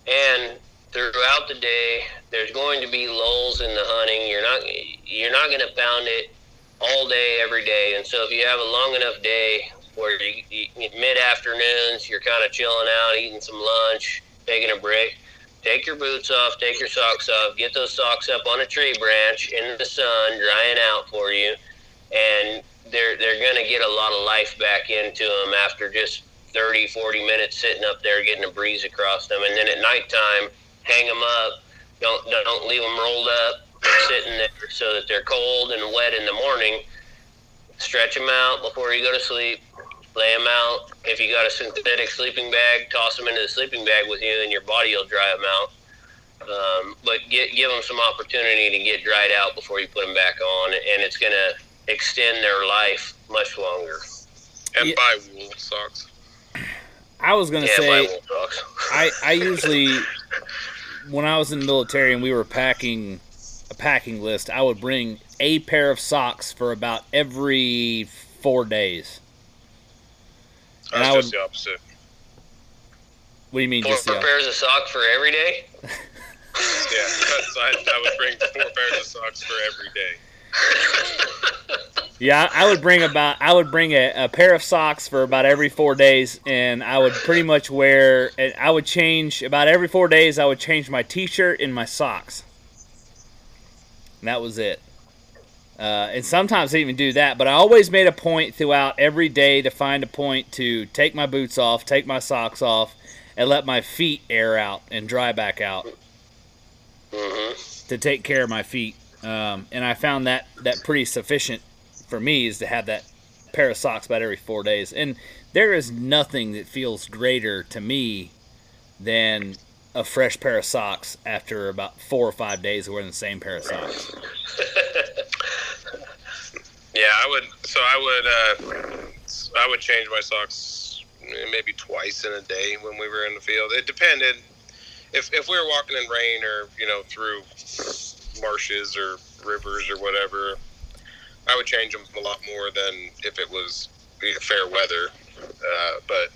and throughout the day, there's going to be lulls in the hunting. You're not you're not going to pound it all day every day. And so if you have a long enough day where you, you mid afternoons, you're kind of chilling out, eating some lunch, taking a break. Take your boots off, take your socks off, get those socks up on a tree branch in the sun, drying out for you, and they're they're going to get a lot of life back into them after just 30, 40 minutes sitting up there getting a breeze across them. And then at nighttime, hang them up. Don't don't leave them rolled up, sitting there so that they're cold and wet in the morning. Stretch them out before you go to sleep. Lay them out. If you got a synthetic sleeping bag, toss them into the sleeping bag with you, and your body will dry them out. Um, but get, give them some opportunity to get dried out before you put them back on, and it's going to extend their life much longer. And yeah. buy wool socks. I was gonna yeah, say, I I usually when I was in the military and we were packing a packing list, I would bring a pair of socks for about every four days. And I, was just would, the opposite. What do you mean? Four, just four pairs of socks for every day. (laughs) (laughs) yeah, I, I would bring four pairs of socks for every day. (laughs) Yeah, I would bring about I would bring a, a, pair of socks for about every four days, and I would pretty much wear. I would change about every four days. I would change my T-shirt and my socks. And that was it. Uh, and sometimes I even do that, but I always made a point throughout every day to find a point to take my boots off, take my socks off, and let my feet air out and dry back out mm-hmm. to take care of my feet. Um, and I found that that pretty sufficient for me is to have that pair of socks about every four days, and there is nothing that feels greater to me than a fresh pair of socks after about four or five days of wearing the same pair of socks. (laughs) Yeah, I would. So I would. Uh, I would change my socks maybe twice in a day when we were in the field. It depended. If if we were walking in rain or you know through marshes or rivers or whatever, I would change them a lot more than if it was fair weather. Uh, but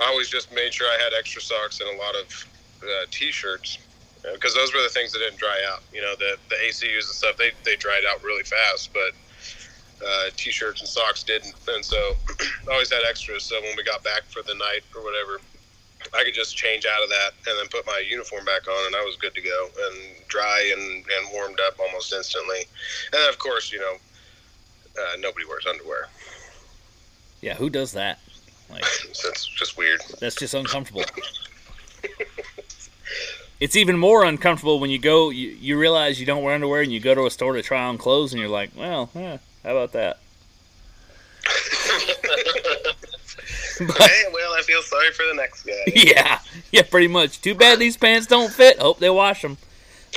I always just made sure I had extra socks and a lot of uh, t-shirts because those were the things that didn't dry out. You know, the the ACUs and stuff they they dried out really fast, but uh, t-shirts and socks didn't. And so (clears throat) I always had extras. So when we got back for the night or whatever, I could just change out of that and then put my uniform back on, and I was good to go and dry and, and warmed up almost instantly. And then, of course, you know, uh, nobody wears underwear. Yeah, who does that? Like, (laughs) that's just weird. That's just uncomfortable. it's even more uncomfortable when you go. You, you realize you don't wear underwear, and you go to a store to try on clothes, and you're like, well, eh, how about that? (laughs) (laughs) but, hey, well, I feel sorry for the next guy. (laughs) Yeah, yeah, pretty much. Too bad these pants don't fit. Hope they wash them.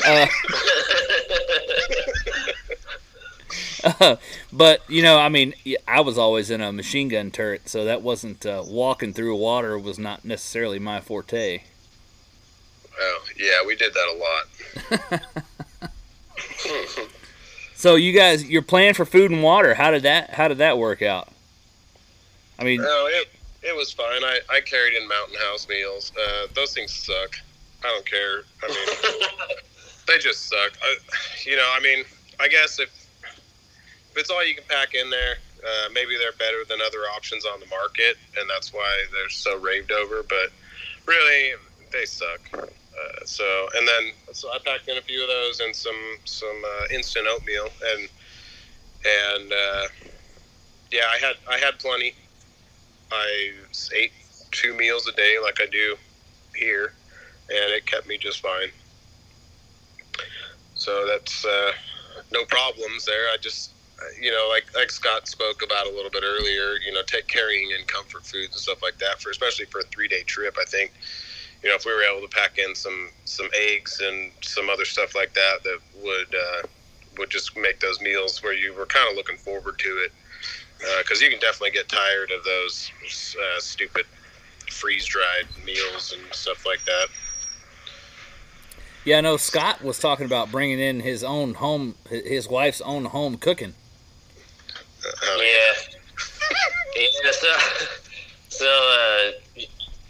Uh, uh, (laughs) but you know, I mean, I was always in a machine gun turret, so that wasn't uh, walking through water was not necessarily my forte. Oh yeah, we did that a lot. so you guys, your plan for food and water, how did that how did that work out? I mean, oh, it, it was fine. I, I carried in Mountain House meals. Uh, those things suck. I don't care. I mean, (laughs) they just suck. I, you know, I mean, I guess if if it's all you can pack in there, uh, maybe they're better than other options on the market, and that's why they're so raved over. But really, they suck. Uh, so, and then so I packed in a few of those and some some uh, instant oatmeal, and and uh, yeah, I had I had plenty. I ate two meals a day like I do here, and it kept me just fine. So that's uh, no problems there. I just you know, like like Scott spoke about a little bit earlier, you know, take carrying in comfort foods and stuff like that for especially for a three day trip. I think, you know, if we were able to pack in some some eggs and some other stuff like that, that would uh, would just make those meals where you were kind of looking forward to it, because uh, you can definitely get tired of those uh, stupid freeze dried meals and stuff like that. Yeah, I know Scott was talking about bringing in his own home, his wife's own home cooking. Uh, yeah. (laughs) yeah. So, so uh,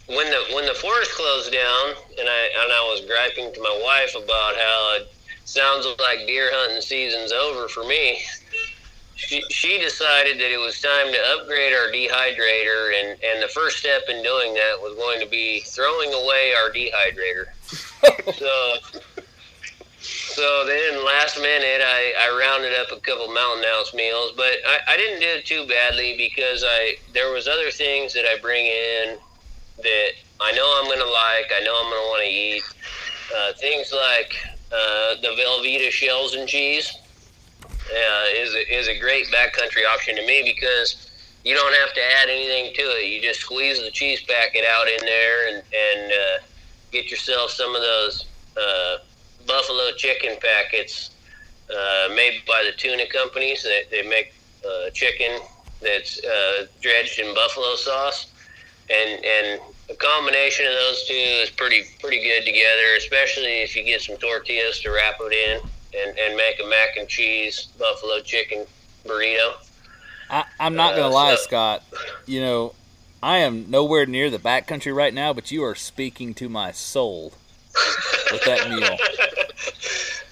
when the when the forest closed down, and I and I was griping to my wife about how it sounds like deer hunting season's over for me. She, she decided that it was time to upgrade our dehydrator, and, and the first step in doing that was going to be throwing away our dehydrator. (laughs) so so then, last minute, I, I rounded up a couple Mountain House meals, but I, I didn't do it too badly because I there was other things that I bring in that I know I'm gonna like, I know I'm gonna want to eat. Uh, things like uh, the Velveeta shells and cheese uh, is a, is a great backcountry option to me because you don't have to add anything to it. You just squeeze the cheese packet out in there and and uh, get yourself some of those uh, buffalo chicken packets uh, made by the tuna companies. They, they make uh, chicken that's uh, dredged in buffalo sauce, and and a combination of those two is pretty pretty good together. Especially if you get some tortillas to wrap it in, and and make a mac and cheese buffalo chicken burrito. I, I'm not gonna uh, lie, so, Scott. You know, I am nowhere near the backcountry right now, but you are speaking to my soul with that (laughs) meal.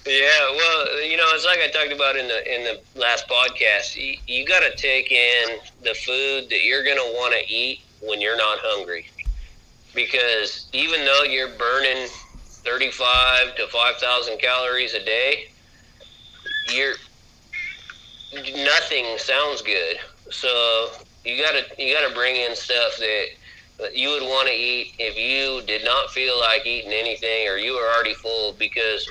Yeah, well, you know, it's like I talked about in the in the last podcast. You, you got to take in the food that you're going to want to eat when you're not hungry, because even though you're burning 35 to 5,000 calories a day, you're nothing sounds good. So you gotta you gotta bring in stuff that you would want to eat if you did not feel like eating anything or you were already full because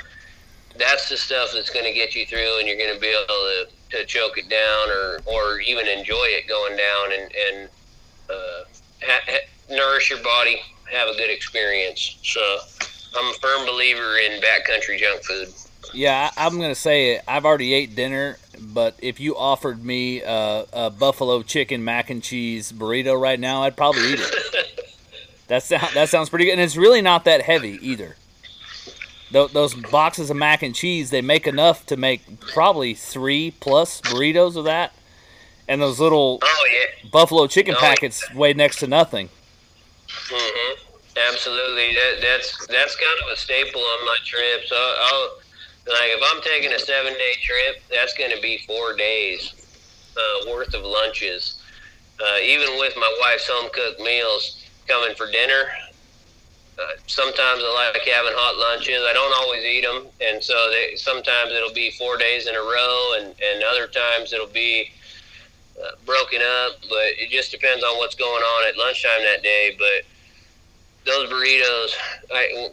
that's the stuff that's going to get you through and you're going to be able to to choke it down or or even enjoy it going down and and uh, ha- ha- nourish your body, have a good experience. So I'm a firm believer in backcountry junk food. Yeah, I, I'm gonna say it. I've already ate dinner, but if you offered me a, a buffalo chicken mac and cheese burrito right now, I'd probably eat it. (laughs) that sound, that sounds pretty good, and it's really not that heavy either. Tho- those boxes of mac and cheese, they make enough to make probably three plus burritos of that, and those little Oh yeah. buffalo chicken Oh, packets weigh next to nothing. Mm-hmm. Absolutely. That, that's that's kind of a staple on my trips. I'll, I'll like if I'm taking a seven day trip, that's going to be four days uh, worth of lunches. Uh, even with my wife's home cooked meals coming for dinner, uh, sometimes I like having hot lunches. I don't always eat them, and so they, sometimes it'll be four days in a row, and, and other times it'll be uh, broken up. But it just depends on what's going on at lunchtime that day. But those burritos, I,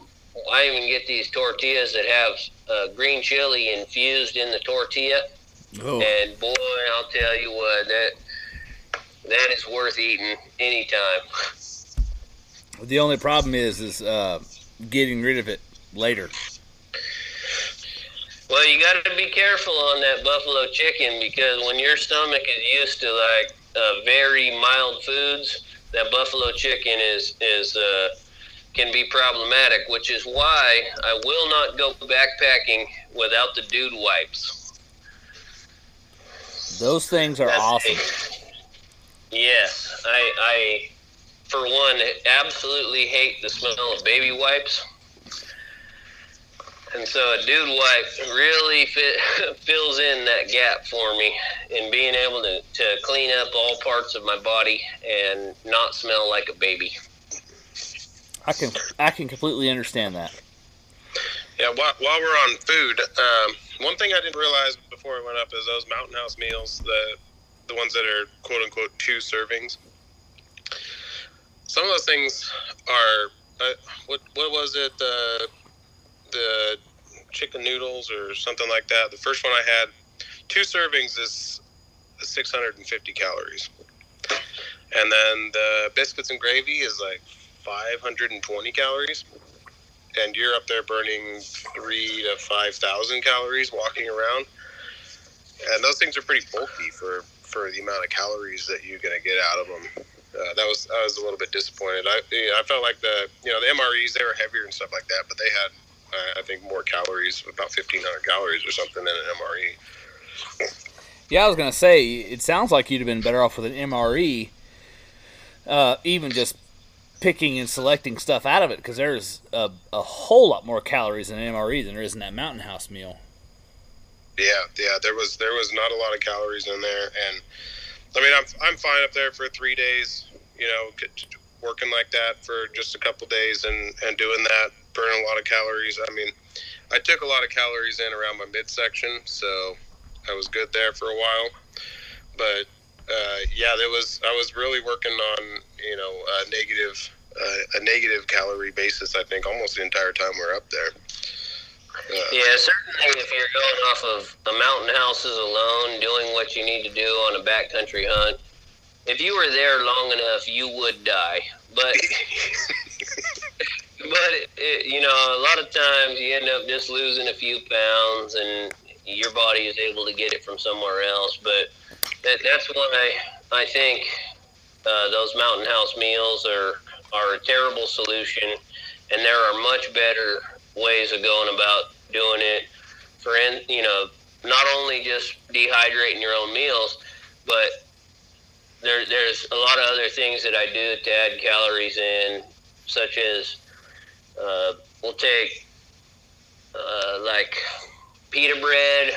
I even get these tortillas that have uh, green chili infused in the tortilla, Oh. and boy, I'll tell you what that that is worth eating anytime. The only problem is is uh, getting rid of it later. Well, you got to be careful on that buffalo chicken because when your stomach is used to like uh, very mild foods, that buffalo chicken is is uh, can be problematic. Which is why I will not go backpacking without the dude wipes. Those things are That's awesome. a- yes, I, I, for one, absolutely hate the smell of baby wipes. And so a dude wipe really fit, (laughs) fills in that gap for me in being able to, to clean up all parts of my body and not smell like a baby. I can I can completely understand that. Yeah, while, while we're on food, um, one thing I didn't realize before I went up is those Mountain House meals, the the ones that are quote unquote two servings. Some of those things are uh, what what was it the the chicken noodles or something like that. The first one I had, two servings is 650 calories, and then the biscuits and gravy is like 520 calories and you're up there burning three to five thousand calories walking around, and those things are pretty bulky for for the amount of calories that you're gonna get out of them. Uh, that was I was a little bit disappointed. I you know, I felt like the you know the MREs they were heavier and stuff like that, but they had uh, I think more calories, about fifteen hundred calories or something than an MRE. Yeah, I was gonna say it sounds like you'd have been better off with an MRE, uh, even just picking and selecting stuff out of it because there's a, a whole lot more calories in an MRE than there is in that Mountain House meal. Yeah, yeah. There was there was not a lot of calories in there, and I mean, I'm I'm fine up there for three days. You know, working like that for just a couple days and and doing that, burning a lot of calories. I mean, I took a lot of calories in around my midsection, so I was good there for a while. But uh, yeah, there was I was really working on you know a negative uh, a negative calorie basis. I think almost the entire time we are up there. Uh, Yeah, certainly if you're going off of the mountain houses alone, doing what you need to do on a backcountry hunt, if you were there long enough, you would die. But (laughs) but it, you know, a lot of times you end up just losing a few pounds, and your body is able to get it from somewhere else. But that, that's why I think uh, those mountain house meals are are a terrible solution, and there are much better ways of going about doing it. For in, you know, not only just dehydrating your own meals, but there, there's a lot of other things that I do to add calories in, such as uh, we'll take uh, like pita bread,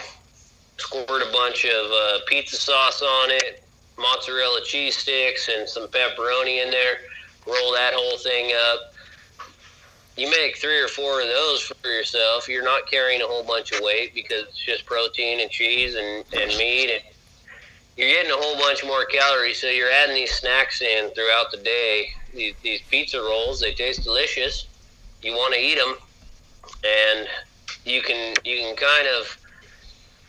squirt a bunch of uh, pizza sauce on it, mozzarella cheese sticks, and some pepperoni in there. Roll that whole thing up. You make three or four of those for yourself. You're not carrying a whole bunch of weight because it's just protein and cheese and, and meat and you're getting a whole bunch more calories, so you're adding these snacks in throughout the day. These, these pizza rolls, they taste delicious. You want to eat them, and you can you can kind of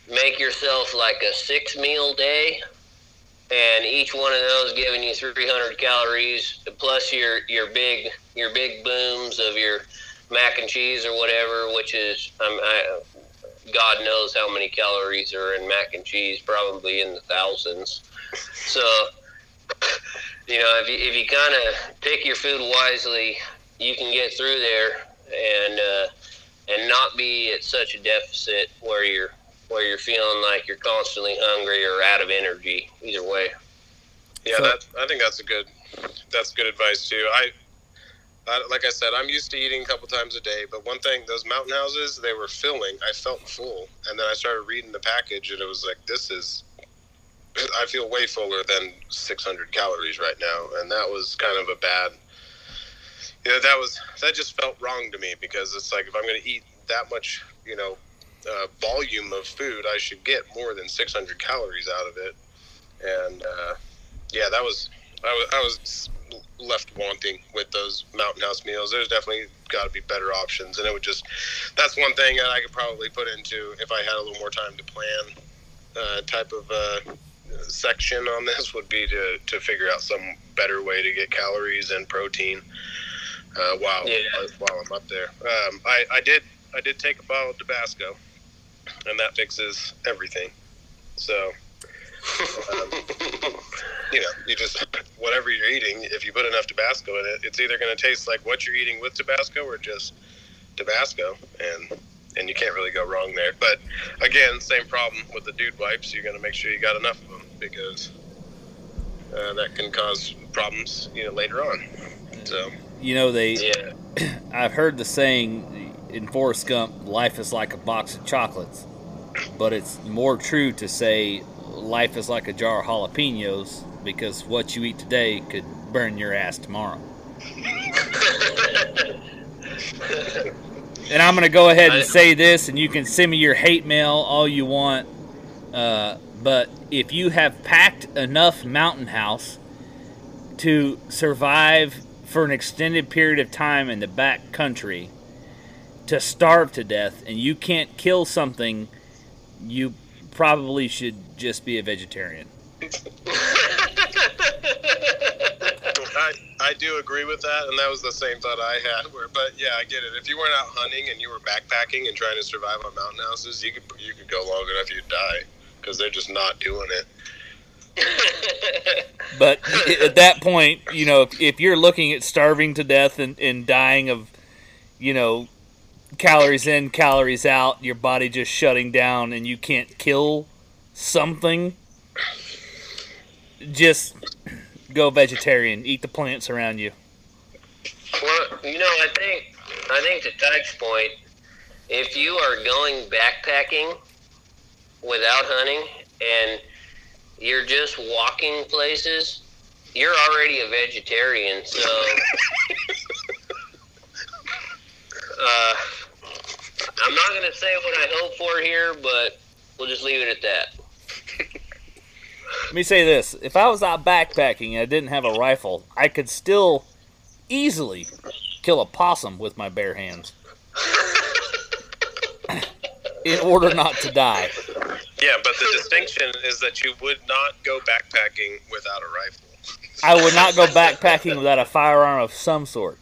make yourself like a six meal day, and each one of those giving you 300 calories plus your your big your big booms of your mac and cheese or whatever, which is um, I, God knows how many calories are in mac and cheese, probably in the thousands. So, you know, if you, if you kind of pick your food wisely, you can get through there and uh, and not be at such a deficit where you're where you're feeling like you're constantly hungry or out of energy. Either way. Yeah, So- that I think that's a good that's good advice too. I, I like I said, I'm used to eating a couple times a day, but one thing, those mountain houses, they were filling. I felt full, and then I started reading the package, and it was like, this is. (clears throat) I feel way fuller than 600 calories right now, and that was kind of a bad. Yeah, that was that just felt wrong to me because it's like if I'm going to eat that much, you know, uh, volume of food, I should get more than 600 calories out of it, and uh, yeah, that was I was I was left wanting with those mountain house meals. There's definitely got to be better options, and it would just that's one thing that I could probably put into if I had a little more time to plan. Uh, type of uh, section on this would be to to figure out some better way to get calories and protein uh, while Yeah. while I'm up there. Um, I I did I did take a bottle of Tabasco, and that fixes everything. So um, (laughs) you know, you just whatever you're eating, if you put enough Tabasco in it, it's either going to taste like what you're eating with Tabasco or just Tabasco, and and you can't really go wrong there. But again, same problem with the dude wipes. You're going to make sure you got enough of them because uh, that can cause problems, you know, later on. So You know, they. yeah. (clears throat) I've heard the saying in Forrest Gump, "Life is like a box of chocolates," but it's more true to say life is like a jar of jalapenos because what you eat today could burn your ass tomorrow. (laughs) And I'm going to go ahead and say this, and you can send me your hate mail all you want. Uh, but if you have packed enough Mountain House to survive for an extended period of time in the back country, to starve to death, and you can't kill something, you probably should just be a vegetarian. I, I do agree with that, and that was the same thought I had. Where, but yeah, I get it. If you weren't out hunting and you were backpacking and trying to survive on mountain houses, you could you could go long enough you'd die because they're just not doing it. (laughs) But at that point, you know, if, if you're looking at starving to death and, and dying of, you know, calories in, calories out, your body just shutting down, and you can't kill something, just go vegetarian. Eat the plants around you. Well, you know, I think I think to Tyke's point, if you are going backpacking without hunting and you're just walking places, you're already a vegetarian. So, (laughs) uh, I'm not going to say what I hope for here, but we'll just leave it at that. Let me say this: if I was out backpacking and I didn't have a rifle, I could still easily kill a possum with my bare hands (laughs) in order not to die. Yeah, but the distinction is that you would not go backpacking without a rifle. I would not go backpacking without a firearm of some sort.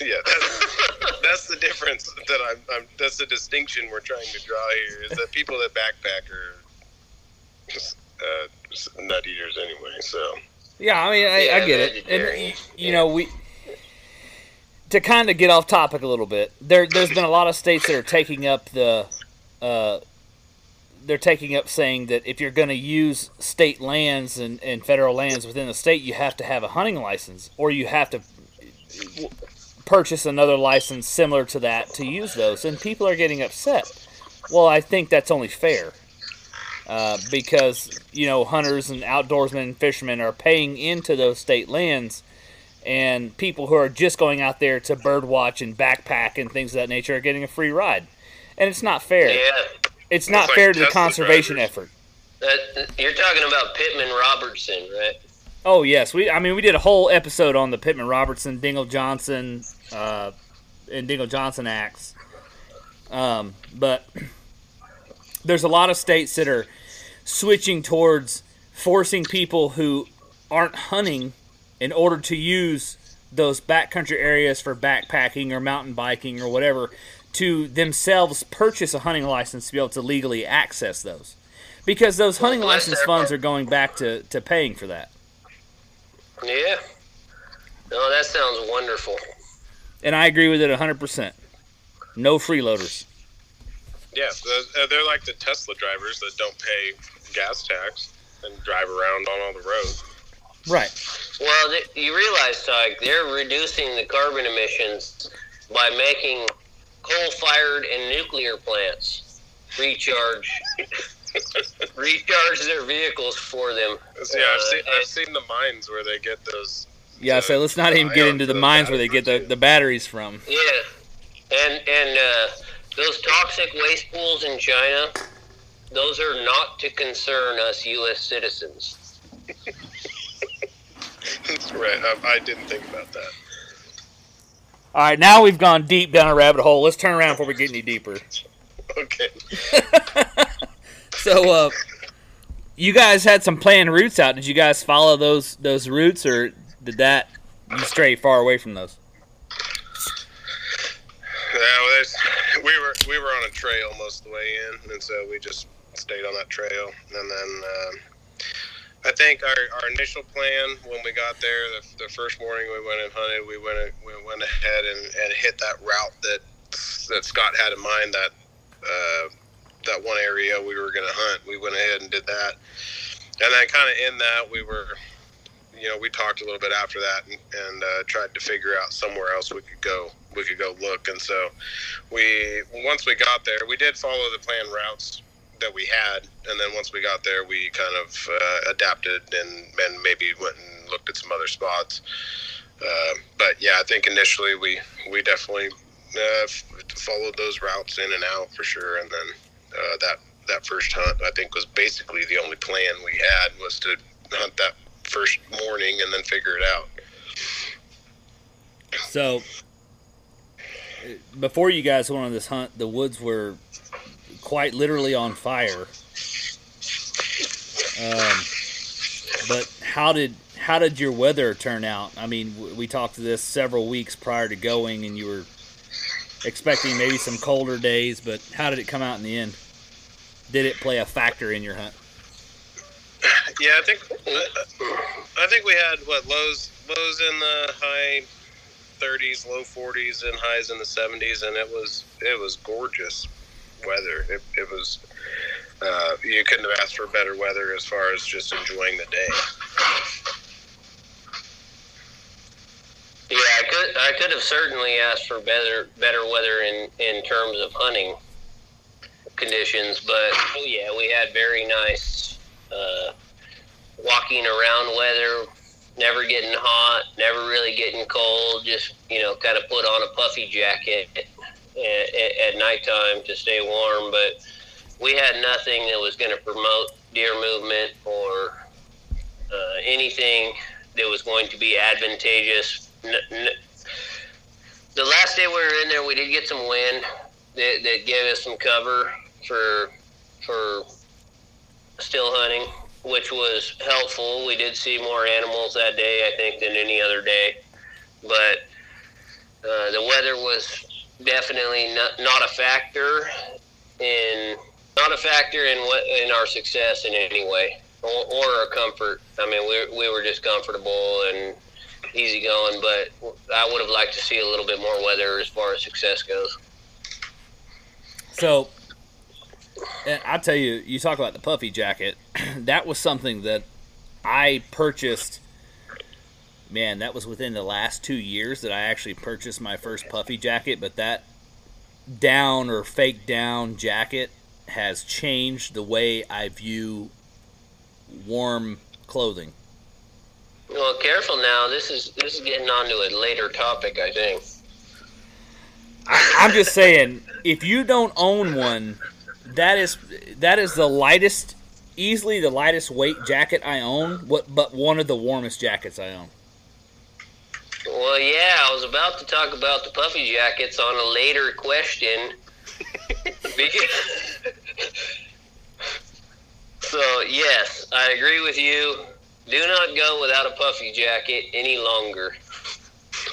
Yeah, that's, (laughs) that's the difference that I'm, I'm. That's the distinction we're trying to draw here. Is that people that backpack are just, uh, nut eaters anyway. So Yeah, I mean, I, I Yeah, get it. And you know, we to kind of get off topic a little bit. There, there's been a lot of states that are taking up the, uh, they're taking up saying that if you're going to use state lands and, and federal lands within the state, you have to have a hunting license, or you have to purchase another license similar to that to use those. And people are getting upset. Well, I think that's only fair. Uh, because you know hunters and outdoorsmen and fishermen are paying into those state lands, and people who are just going out there to bird watch and backpack and things of that nature are getting a free ride, and it's not fair. Yeah, It's not It's like fair to the conservation drivers. effort. that, you're talking about Pittman Robertson, right? Oh yes, we. I mean, we did a whole episode on the Pittman Robertson, Dingell Johnson, uh, and Dingell Johnson acts. Um, but (clears throat) there's a lot of states that are switching towards forcing people who aren't hunting in order to use those backcountry areas for backpacking or mountain biking or whatever to themselves purchase a hunting license to be able to legally access those. Because those hunting license funds are going back to, to paying for that. Yeah. No, that sounds wonderful. And I agree with it 100%. No freeloaders. Yeah, they're, uh, like the Tesla drivers that don't pay gas tax and drive around on all the roads. Right. Well, you realize, Tyke, they're reducing the carbon emissions by making coal-fired and nuclear plants recharge (laughs) recharge their vehicles for them. So, yeah, I've Uh, seen, I've seen the mines where they get those. Yeah, so let's not even get into the to mines where they get the, batteries. the batteries from. Yeah, and and uh, those toxic waste pools in China, those are not to concern us U.S. citizens. (laughs) That's right. I, I didn't think about that. All right, now we've gone deep down a rabbit hole. Let's turn around before we get any deeper. (laughs) Okay. (laughs) So, uh, you guys had some planned routes out. Did you guys follow those those routes, or did that you stray far away from those? Yeah, well, we were we were on a trail most of the way in, and so we just stayed on that trail. And then um, I think our, our initial plan when we got there, the, the first morning we went and hunted, we went we went ahead and, and hit that route that that Scott had in mind that uh, that one area we were going to hunt. We went ahead and did that, and then kind of in that we were. You know, we talked a little bit after that and, and uh, tried to figure out somewhere else we could go. We could go look, and so we once we got there, we did follow the planned routes that we had, and then once we got there, we kind of uh, adapted and and maybe went and looked at some other spots. Uh, but yeah, I think initially we we definitely uh, followed those routes in and out for sure, and then uh, that that first hunt I think was basically the only plan we had was to hunt that first morning and then figure it out. So, uh, before you guys went on this hunt, the woods were quite literally on fire. Um, but how did how did your weather turn out? I mean, we talked to this several weeks prior to going, and you were expecting maybe some colder days. But how did it come out in the end? Did it play a factor in your hunt? Yeah, I think I think we had what lows lows in the high 30s, low 40s, and highs in the 70s, and it was it was gorgeous weather. It, it was uh, you couldn't have asked for better weather as far as just enjoying the day. Yeah, I could I could have certainly asked for better better weather in in terms of hunting conditions, but oh yeah, we had very nice uh, walking around weather. Never getting hot, never really getting cold. Just you know, kind of put on a puffy jacket at, at, nighttime to stay warm. But we had nothing that was going to promote deer movement or uh, anything that was going to be advantageous. N- n- the last day we were in there, we did get some wind that, that gave us some cover for for still hunting, which was helpful. We did see more animals that day, I think, than any other day. But uh, the weather was definitely not, not a factor in not a factor in what in our success in any way or, or our comfort. I mean, we we were just comfortable and easy going, but I would have liked to see a little bit more weather as far as success goes. So, I tell you, you talk about the puffy jacket. (clears throat) that was something that I purchased. Man, that was within the last two years that I actually purchased my first puffy jacket. But that down or fake down jacket has changed the way I view warm clothing. Well, careful now. This is this is getting on to a later topic, I think. I, I'm just saying, if you don't own one, that is that is the lightest, easily the lightest weight jacket I own. What, but one of the warmest jackets I own. Well, yeah, I was about to talk about the puffy jackets on a later question. (laughs) So yes, I agree with you. Do not go without a puffy jacket any longer.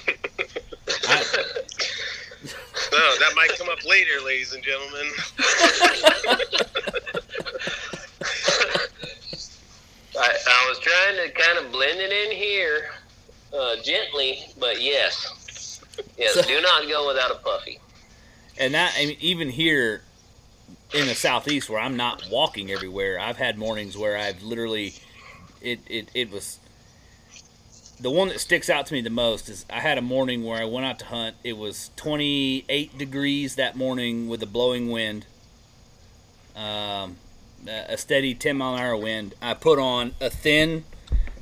No, (laughs) oh, that might come up later, ladies and gentlemen. (laughs) I, I was trying to kind of blend it in here, uh, gently, but yes, yes. do not go without a puffy. and that I mean, even here in the southeast where I'm not walking everywhere, I've had mornings where I've literally it it, it was the one that sticks out to me the most is I had a morning where I went out to hunt. It was 28 degrees that morning with a blowing wind, um, a a steady 10 mile an hour wind. I put on a thin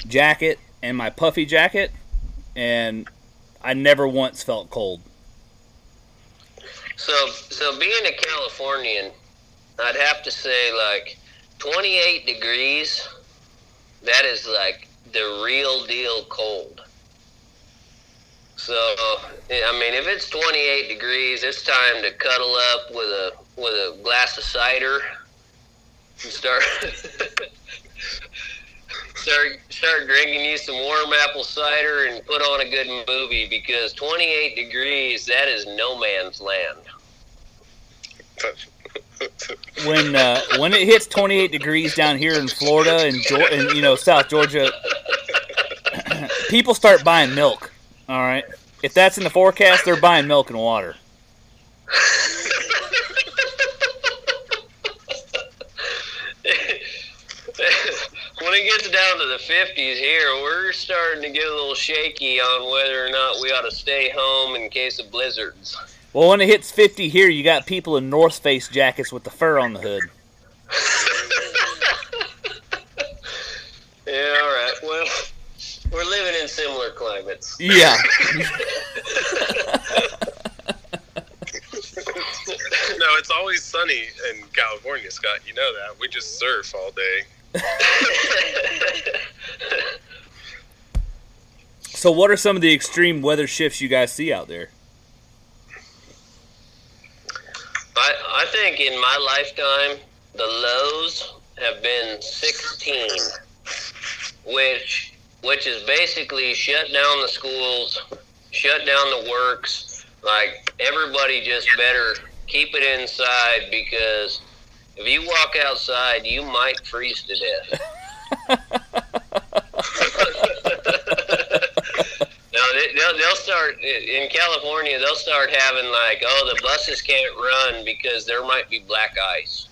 jacket and my puffy jacket, and I never once felt cold. So, so being a Californian, I'd have to say like 28 degrees. That is like the real deal cold. So, I mean, if it's 28 degrees, it's time to cuddle up with a with a glass of cider and start (laughs) start start drinking you some warm apple cider and put on a good movie because 28 degrees that is no man's land. (laughs) when uh, when it hits 28 degrees down here in Florida and, and you know South Georgia, (clears throat) people start buying milk. All right, if that's in the forecast, they're buying milk and water. (laughs) when it gets down to the 50s here, we're starting to get a little shaky on whether or not we ought to stay home in case of blizzards. Well, when it hits 50 here, you got people in North Face jackets with the fur on the hood. (laughs) Yeah, all right. Well, we're living in similar climates. Yeah, (laughs) No, it's always sunny in California, Scott. You know that. We just surf all day. So, what are some of the extreme weather shifts you guys see out there? I, I think in my lifetime, the lows have been 16, which which is basically shut down the schools, shut down the works. Like everybody just better keep it inside because if you walk outside, you might freeze to death. (laughs) (laughs) No, they, they'll, they'll start in California. They'll start having like, oh, the buses can't run because there might be black ice.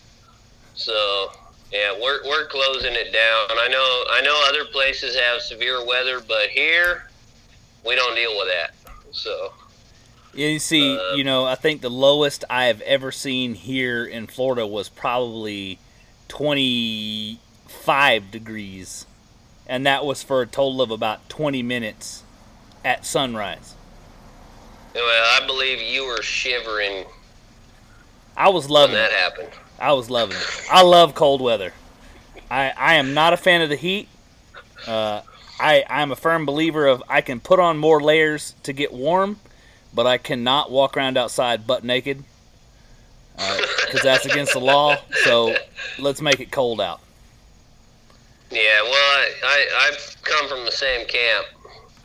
So yeah, we're we're closing it down. I know I know other places have severe weather, but here we don't deal with that. So you see, Uh, you know, I think the lowest I have ever seen here in Florida was probably 25 degrees, and that was for a total of about 20 minutes at sunrise. well, I believe you were shivering I was when loving that it. happened. I was loving it. I love cold weather. I, I am not a fan of the heat. Uh, I I'm a firm believer of I can put on more layers to get warm, but I cannot walk around outside butt naked because that's against the law. So let's make it cold out. Yeah, well, I, I I've come from the same camp,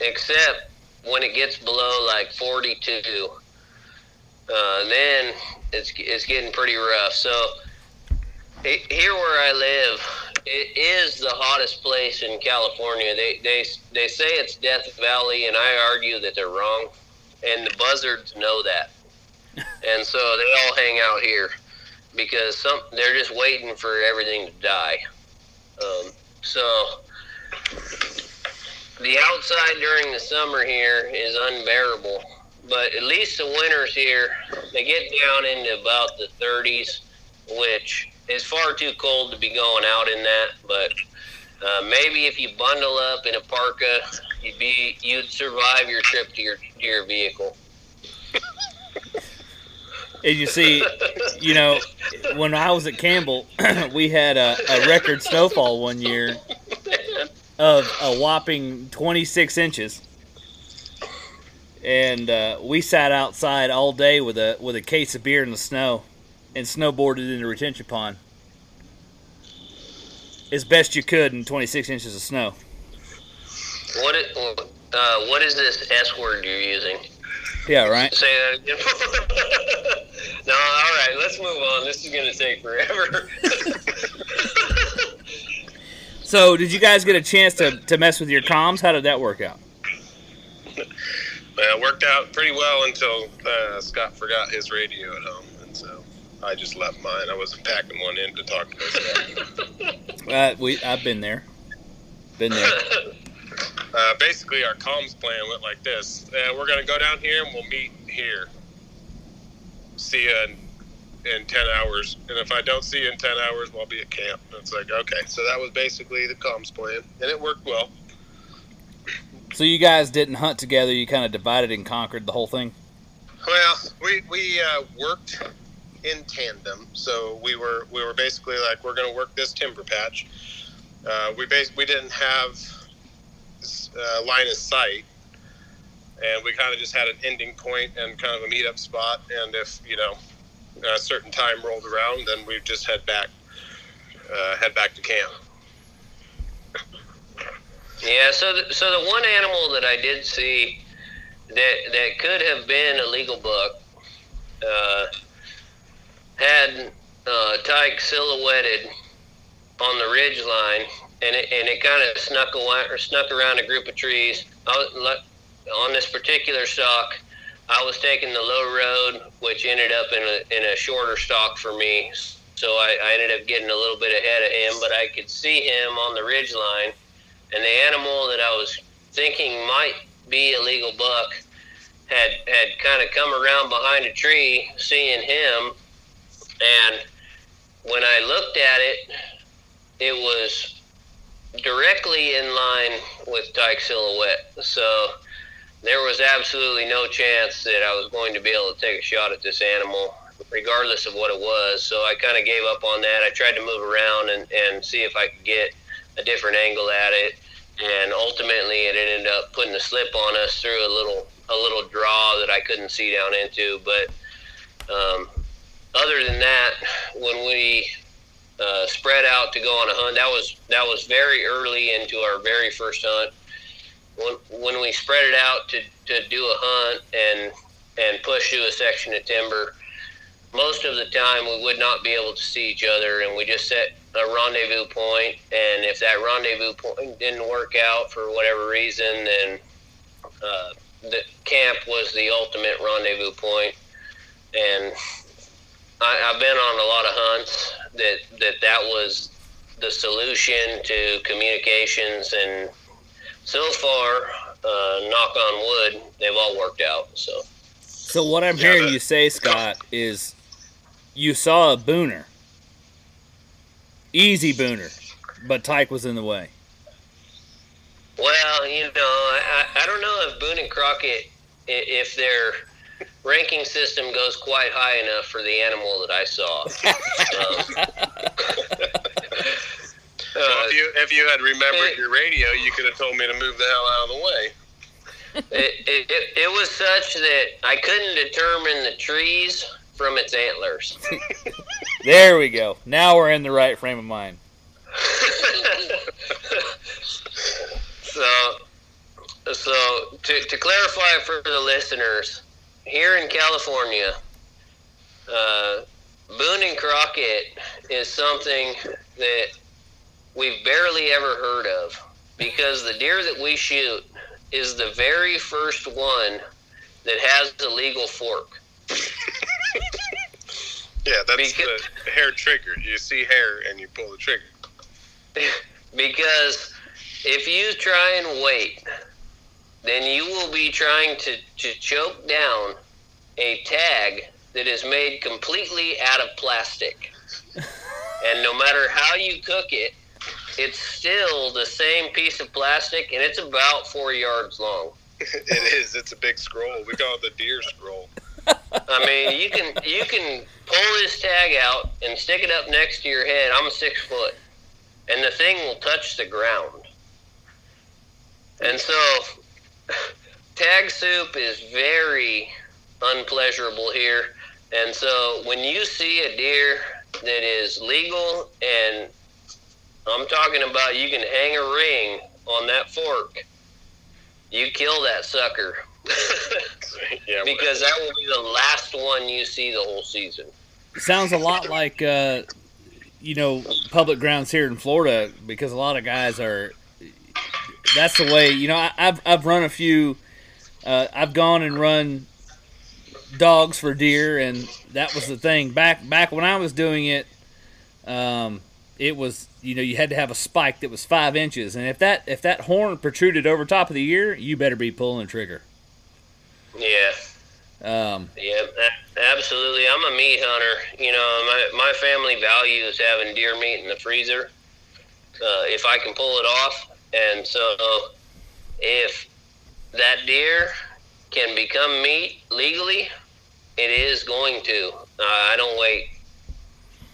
except when it gets below like 42, uh, then it's it's getting pretty rough. So he- here where I live, it is the hottest place in California. They they they say it's Death Valley, and I argue that they're wrong, and the buzzards know that, and so they all hang out here because some they're just waiting for everything to die. Um, so the outside during the summer here is unbearable, but at least the winters here they get down into about the 30s, which is far too cold to be going out in that. But uh, maybe if you bundle up in a parka, you'd be you'd survive your trip to your to your vehicle. And you see, you know, when I was at Campbell, (clears throat) we had a, a record snowfall one year of a whopping 26 inches. And uh, we sat outside all day with a with a case of beer in the snow, and snowboarded in the retention pond. As best you could in 26 inches of snow. What it, uh, what is this S word you're using? Yeah, right. Say that again. (laughs) no, all right. Let's move on. This is gonna take forever. (laughs) So, did you guys get a chance to, to mess with your comms? How did that work out? It worked out pretty well until uh, Scott forgot his radio at home, I just left mine. I wasn't packing one in to talk to Scott. (laughs) Uh, we I've been there. Been there. (laughs) uh, basically, our comms plan went like this: uh, We're gonna go down here and we'll meet here. See you in, in ten hours, and if I don't see you in ten hours, we'll be at camp. And it's like okay, so that was basically the comms plan, and it worked well. So you guys didn't hunt together. You kind of divided and conquered the whole thing. Well, we we uh, worked in tandem, so we were we were basically like we're going to work this timber patch. Uh, we bas- we didn't have uh, line of sight, and we kind of just had an ending point and kind of a meetup spot. And if you know a certain time rolled around, then we just head back uh, head back to camp. yeah. So, the, so the one animal that I did see that that could have been a legal buck uh, had uh, tyke silhouetted on the ridge line, and it, and it kind of snuck away, or snuck around a group of trees. Was, on this particular stalk, I was taking the low road, which ended up in a in a shorter stalk for me. So I, I ended up getting a little bit ahead of him, but I could see him on the ridge line, and the animal that I was thinking might be a legal buck had had kind of come around behind a tree, seeing him, and when I looked at it, it was directly in line with Tyke silhouette. So there was absolutely no chance that I was going to be able to take a shot at this animal, regardless of what it was. So I kind of gave up on that. I tried to move around and, and see if I could get a different angle at it. And ultimately, it ended up putting a slip on us through a little a little draw that I couldn't see down into. But um, other than that, when we uh, spread out to go on a hunt, that was that was very early into our very first hunt. When, when we spread it out to, to do a hunt and and push through a section of timber, most of the time we would not be able to see each other, and we just set a rendezvous point. And if that rendezvous point didn't work out for whatever reason, then uh, the camp was the ultimate rendezvous point. And I, I've been on a lot of hunts that that that was the solution to communications, and so far, uh, knock on wood, they've all worked out. So. So what I'm Yeah, hearing the- you say, Scott, is you saw a booner, easy booner, but Tyke was in the way. Well, you know, I, I don't know if Boone and Crockett, i- if their ranking system goes quite high enough for the animal that I saw. (laughs) um, (laughs) So uh, if you if you had remembered it- your radio, you could have told me to move the hell out of the way. it, it, it, it was such that I couldn't determine the trees from its antlers. (laughs) There we go. Now we're in the right frame of mind. so, so to, to clarify for the listeners, here in California, uh, Boone and Crockett is something that we've barely ever heard of because the deer that we shoot is the very first one that has a legal fork. Yeah, that's Because- the hair trigger. You see hair and you pull the trigger. (laughs) because if you try and wait, then you will be trying to, to choke down a tag that is made completely out of plastic. (laughs) and no matter how you cook it, it's still the same piece of plastic and it's about four yards long. (laughs) it is. It's a big scroll. We call it the deer scroll. I mean, you can you can pull this tag out and stick it up next to your head. I'm six foot, and the thing will touch the ground. And so, tag soup is very unpleasurable here. And so, when you see a deer that is legal and I'm talking about you can hang a ring on that fork. You kill that sucker. (laughs) yeah, because that will be the last one you see the whole season. Sounds a lot like uh, you know public grounds here in Florida because a lot of guys are. That's the way you know. I, have I've run a few. Uh, I've gone and run dogs for deer, and that was the thing back back when I was doing it. Um, it was you know you had to have a spike that was five inches, and if that if that horn protruded over top of the ear, you better be pulling the trigger. Yeah. Um, yeah, absolutely. I'm a meat hunter. You know, my my family values having deer meat in the freezer. Uh, if I can pull it off, and so if that deer can become meat legally, it is going to. Uh, I don't wait.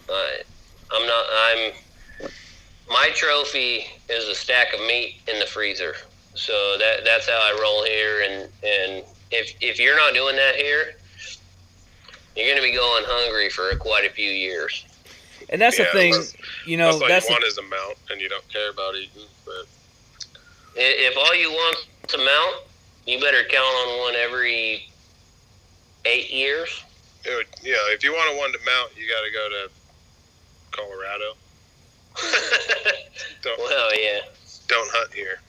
Uh, I'm not. I'm. My trophy is a stack of meat in the freezer. So that that's how I roll here. And and if if you're not doing that here, you're going to be going hungry for quite a few years. And that's Yeah, the thing, you know. That's all That's you the- want is a mount, and you don't care about eating. But I- If all you want to mount, you better count on one every eight years. it would, yeah, if you want a one to mount, you got to go to Colorado. (laughs) Don't well, yeah, don't hunt here.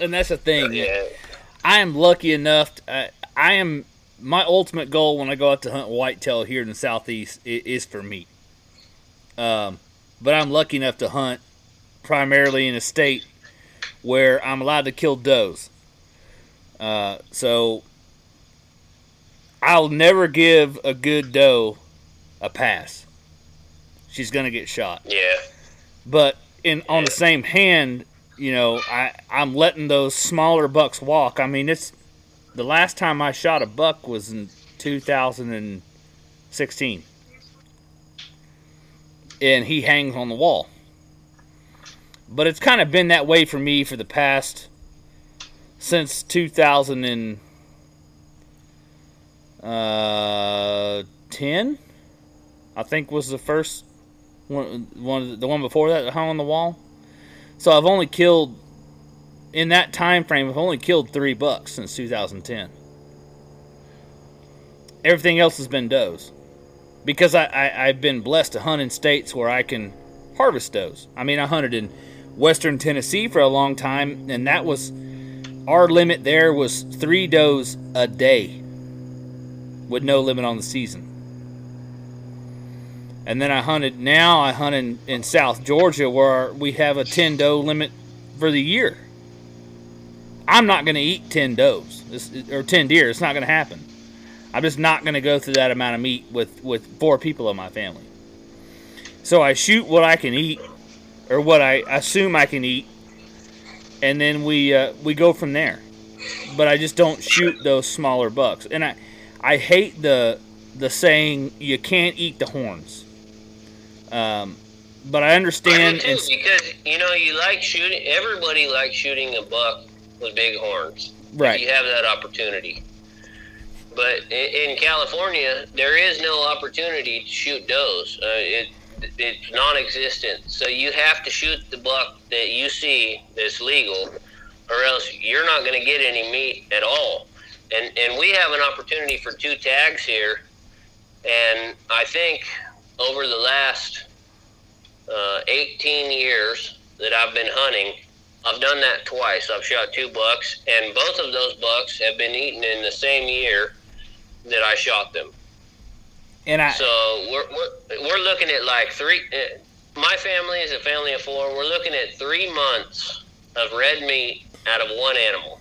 and that's the thing. yeah. I am lucky enough. To, I, I am my ultimate goal when I go out to hunt whitetail here in the southeast is, is for meat. Um, but I'm lucky enough to hunt primarily in a state where I'm allowed to kill does. Uh, so I'll never give a good doe a pass. She's gonna get shot. Yeah. But in on the same hand, you know, I I'm letting those smaller bucks walk. I mean, it's the last time I shot a buck was in 2016, and he hangs on the wall. But it's kind of been that way for me for the past since 2010. Uh, I think was the first one, one the one before that that hung on the wall. So I've only killed in that time frame. I've only killed three bucks since 2010. Everything else has been does because I, I I've been blessed to hunt in states where I can harvest does. I mean, I hunted in Western Tennessee for a long time, and that was our limit. There was three does a day, with no limit on the season. And then I hunted. Now I hunt in, in South Georgia where we have a ten doe limit for the year. I'm not going to eat ten does This- or ten deer. It's not going to happen. I'm just not going to go through that amount of meat with with four people in my family. So I shoot what I can eat, or what I assume I can eat, and then we uh, we go from there. But I just don't shoot those smaller bucks, and I I hate the the saying you can't eat the horns. Um, but I I understand. do too, and- because you know you like shooting. Everybody likes shooting a buck with big horns. right. You have that opportunity. But in, in California, there is no opportunity to shoot does. Uh, it it's non-existent. So you have to shoot the buck that you see that's legal, or else you're not going to get any meat at all. And and we have an opportunity for two tags here, and I think over the last uh, 18 years that I've been hunting, I've done that twice. I've shot two bucks, and both of those bucks have been eaten in the same year that I shot them. And I So we're we're, we're looking at like three. Uh, my family is a family of four. We're looking at three months of red meat out of one animal.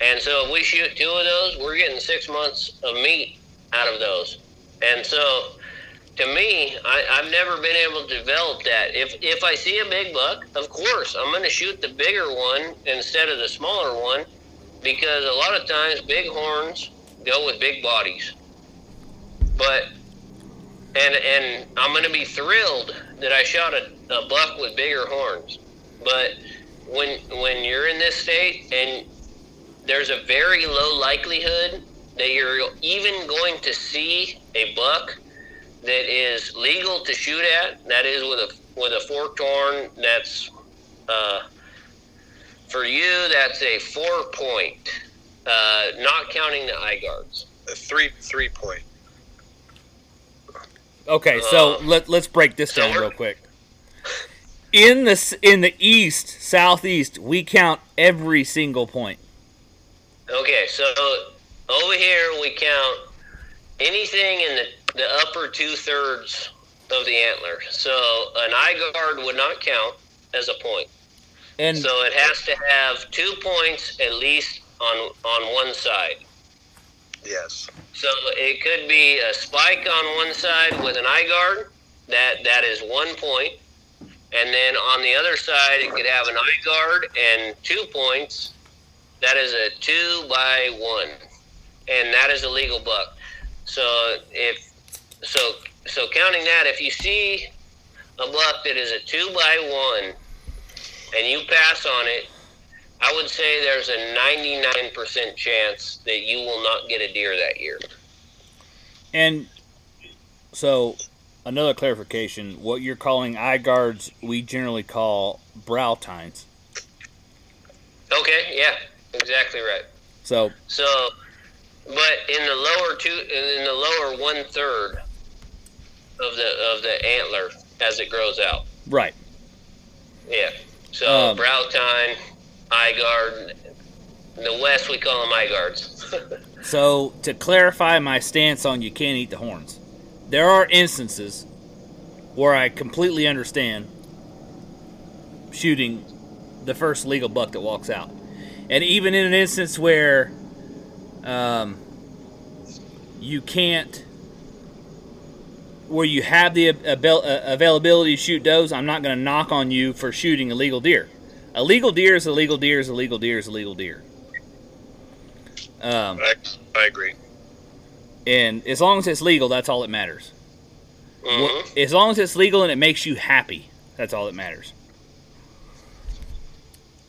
And so if we shoot two of those, we're getting six months of meat out of those. And so to me, I, I've never been able to develop that. If if I see a big buck, of course I'm going to shoot the bigger one instead of the smaller one, because a lot of times big horns go with big bodies. But and and I'm to be thrilled that I shot a, a buck with bigger horns. But when when you're in this state and there's a very low likelihood that you're even going to see a buck that is legal to shoot at. That is with a with a forked horn. That's uh, for you. That's a four point, uh, not counting the eye guards. A three three point. Okay, so Uh, let let's break this down real quick. In the in the east, southeast, we count every single point. Okay, so over here we count anything in the, the upper two thirds of the antler. So an eye guard would not count as a point. And So it has to have two points at least on on one side. Yes. So it could be a spike on one side with an eye guard. That that is one point. And then on the other side, it could have an eye guard and two points. That is a two by one, and that is a legal buck. So if so, so counting that, if you see a buck that is a two by one, and you pass on it, I would say there's a 99% chance that you will not get a deer that year. and so another clarification: what you're calling eye guards, we generally call brow tines. Okay, yeah, exactly right. So So, but in the lower two, in the lower one third of the of the antler as it grows out, right, yeah. So Um, brow tine, eye guard. In the west we call them eye guards. (laughs) So, to clarify my stance on you can't eat the horns, there are instances where I completely understand shooting the first legal buck that walks out. And even in an instance where um, you can't, where you have the avail- availability to shoot does, I'm not going to knock on you for shooting a legal deer. A legal deer is illegal deer is illegal deer is illegal deer. Um, I, I agree. and as long as it's legal, that's all that matters. Wh- As long as it's legal and it makes you happy, that's all that matters.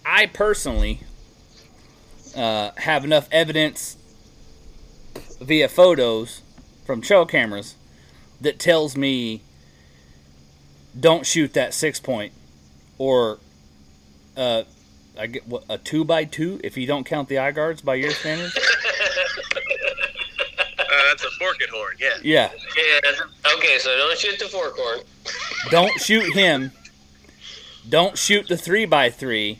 I personally uh, have enough evidence via photos from trail cameras that tells me don't shoot that six point or uh, I get what, a two by two if you don't count the eye guards by your standards. (laughs) Uh, that's a forked horn. Yeah. Yeah, Yeah. Okay, so don't shoot the fork horn. (laughs) don't shoot him. Don't shoot the three by three,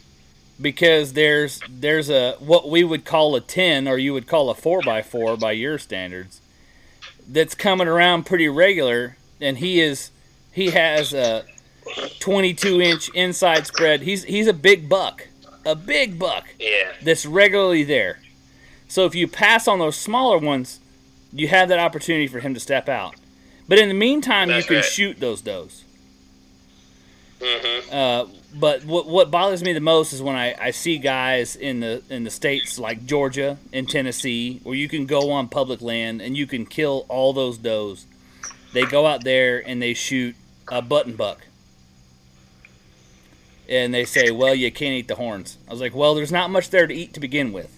because there's there's a what we would call a ten or you would call a four by four by your standards. That's coming around pretty regular, and he is he has a 22 inch inside spread. He's he's a big buck, a big buck Yeah. that's regularly there. So if you pass on those smaller ones, you have that opportunity for him to step out. But in the meantime, That's you can right. shoot those does. Mm-hmm. Uh, but what what bothers me the most is when I, I see guys in the in the states like Georgia and Tennessee where you can go on public land and you can kill all those does. They go out there and they shoot a button buck. And they say, "Well, you can't eat the horns." I was like, "Well, there's not much there to eat to begin with."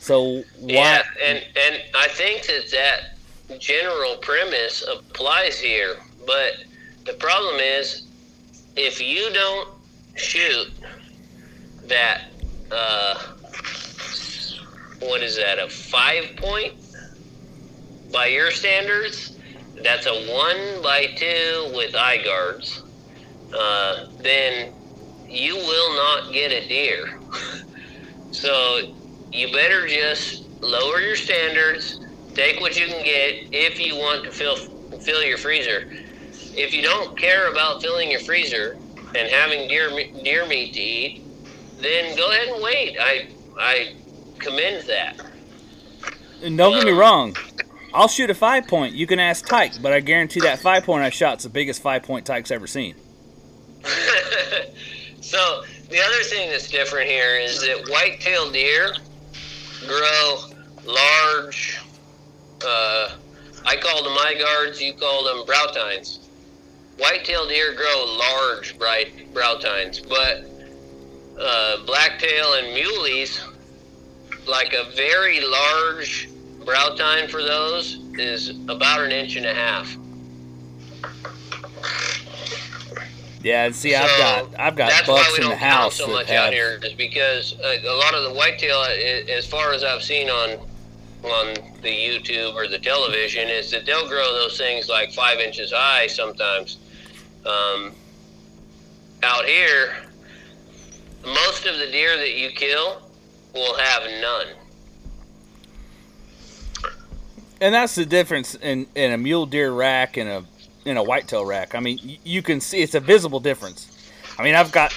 So why? Yeah, and and I think that that general premise applies here, but the problem is if you don't shoot that uh, what is that a five point by your standards that's a one by two with eye guards uh, then you will not get a deer (laughs) so you better just lower your standards, take what you can get if you want to fill fill your freezer. If you don't care about filling your freezer and having deer deer meat to eat, then go ahead and wait. I I commend that. And don't get me wrong, I'll shoot a five point. You can ask Tyke, but I guarantee that five point I shot's the biggest five point Tyke's ever seen. (laughs) so the other thing that's different here is that white-tailed deer grow large. Uh, I call them eye guards. You call them brow tines. White-tailed deer grow large, bright brow tines, but uh, blacktail and muleys, like a very large brow tine for those is about an inch and a half. Yeah, see, I've got I've got That's why bucks we in don't the house so much have out here, is because uh, a lot of the whitetail, uh, as far as I've seen on on the YouTube or the television, is that they'll grow those things like five inches high sometimes. Um, out here, most of the deer that you kill will have none. and that's the difference in, in a mule deer rack and a in a whitetail rack. I mean, you can see it's a visible difference. I mean, I've got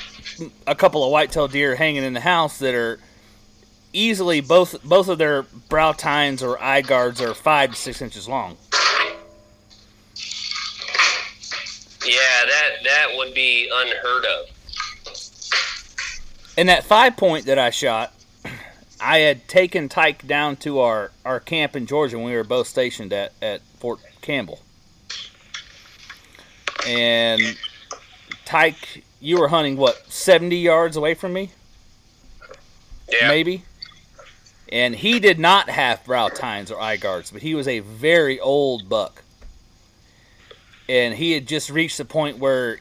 a couple of whitetail deer hanging in the house that are easily both both of their brow tines or eye guards are five to six inches long. Yeah, that that would be unheard of. And that five point that I shot, I had taken Tyke down to our, our camp in Georgia when we were both stationed at, at Fort Campbell. And Tyke, you were hunting what, 70 yards away from me? Yeah. Maybe? And he did not have brow tines or eye guards, but he was a very old buck. And he had just reached the point where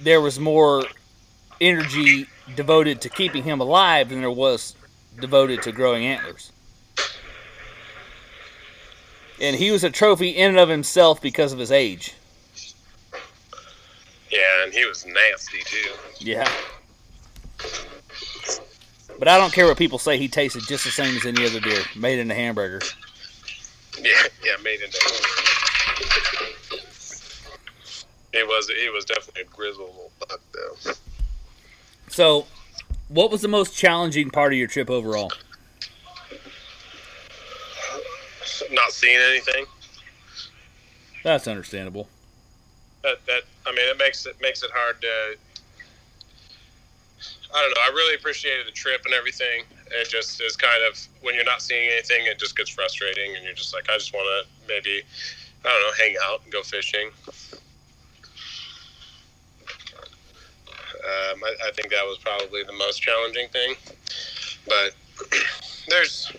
there was more energy devoted to keeping him alive than there was devoted to growing antlers. And he was a trophy in and of himself because of his age. Yeah, and he was nasty too. Yeah. But I don't care what people say, he tasted just the same as any other deer, made in a hamburger. Yeah, yeah, made into. It was it was definitely a grizzled little buck though. So, what was the most challenging part of your trip overall? Not seeing anything. That's understandable. That that I mean it makes it makes it hard to. I don't know. I really appreciated the trip and everything. It just is kind of when you're not seeing anything, it just gets frustrating, and you're just like, I just want to maybe, I don't know, hang out and go fishing. Um, I, I think that was probably the most challenging thing, but (clears throat) there's,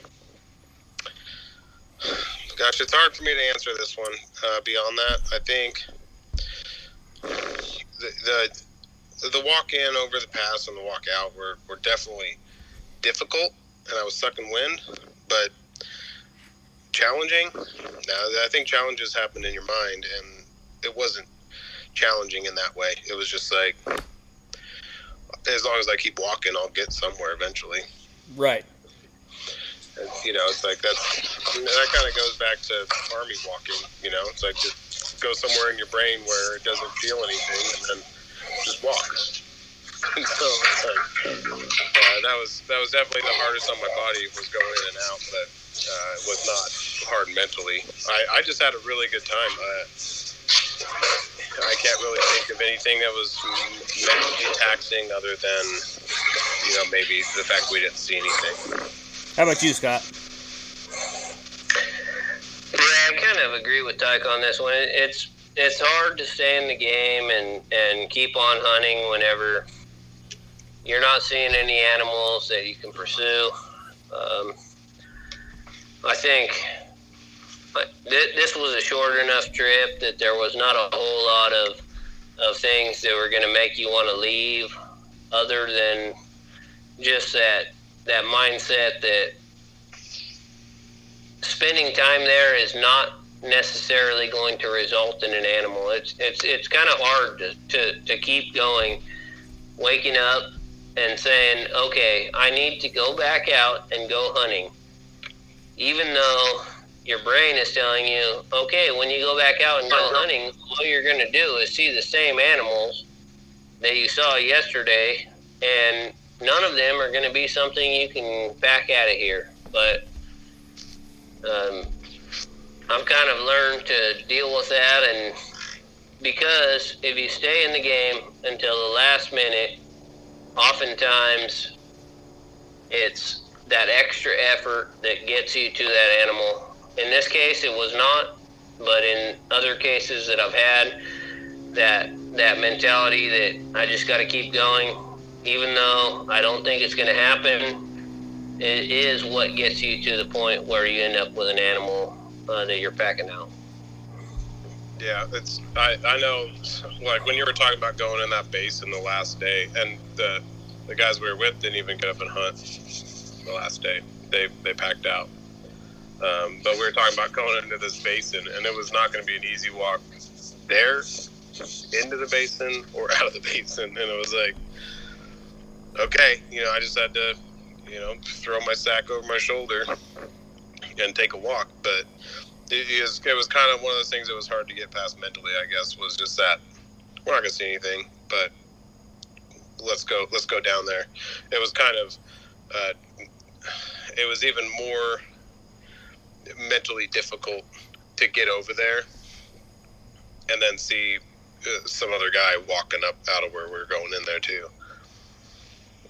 gosh, it's hard for me to answer this one. Uh, beyond that, I think the, the the walk in over the pass and the walk out were, were definitely difficult, and I was sucking wind, but challenging. Now, I think challenges happen in your mind, and it wasn't challenging in that way. It was just like, as long as I keep walking, I'll get somewhere eventually. Right. And, you know, it's like that's that kind of goes back to army walking. You know, it's like just go somewhere in your brain where it doesn't feel anything, and then just walk. (laughs) So uh, that was that was definitely the hardest on my body was going in and out, but uh, it was not hard mentally. I, I just had a really good time. Uh, I can't really think of anything that was mentally taxing other than you know maybe the fact we didn't see anything. How about you, Scott? Yeah, I kind of agree with Tyke on this one. It's it's hard to stay in the game and and keep on hunting whenever you're not seeing any animals that you can pursue. Um, I think but this was a short enough trip that there was not a whole lot of of things that were going to make you want to leave, other than just that that mindset that spending time there is not necessarily going to result in an animal. It's it's it's kind of hard to, to, to keep going, waking up and saying, okay, I need to go back out and go hunting, even though your brain is telling you, okay, when you go back out and go uh-huh. hunting, all you're going to do is see the same animals that you saw yesterday, and none of them are going to be something you can back out of here. But um, I've kind of learned to deal with that, and because if you stay in the game until the last minute, oftentimes it's that extra effort that gets you to that animal. In this case, it was not, but in other cases that I've had, that that mentality that I just got to keep going, even though I don't think it's going to happen, it is what gets you to the point where you end up with an animal uh, that you're packing out. Yeah, it's I, I know like when you were talking about going in that basin the last day and the the guys we were with didn't even get up and hunt the last day. They they packed out. Um, but we were talking about going into this basin and it was not going to be an easy walk there into the basin or (laughs) out of the basin and it was like okay, you know, I just had to, you know, throw my sack over my shoulder and take a walk, but it was, it was kind of one of those things that was hard to get past mentally. I guess was just that we're not gonna see anything, but let's go let's go down there. It was kind of uh, it was even more mentally difficult to get over there and then see uh, some other guy walking up out of where we are going in there too.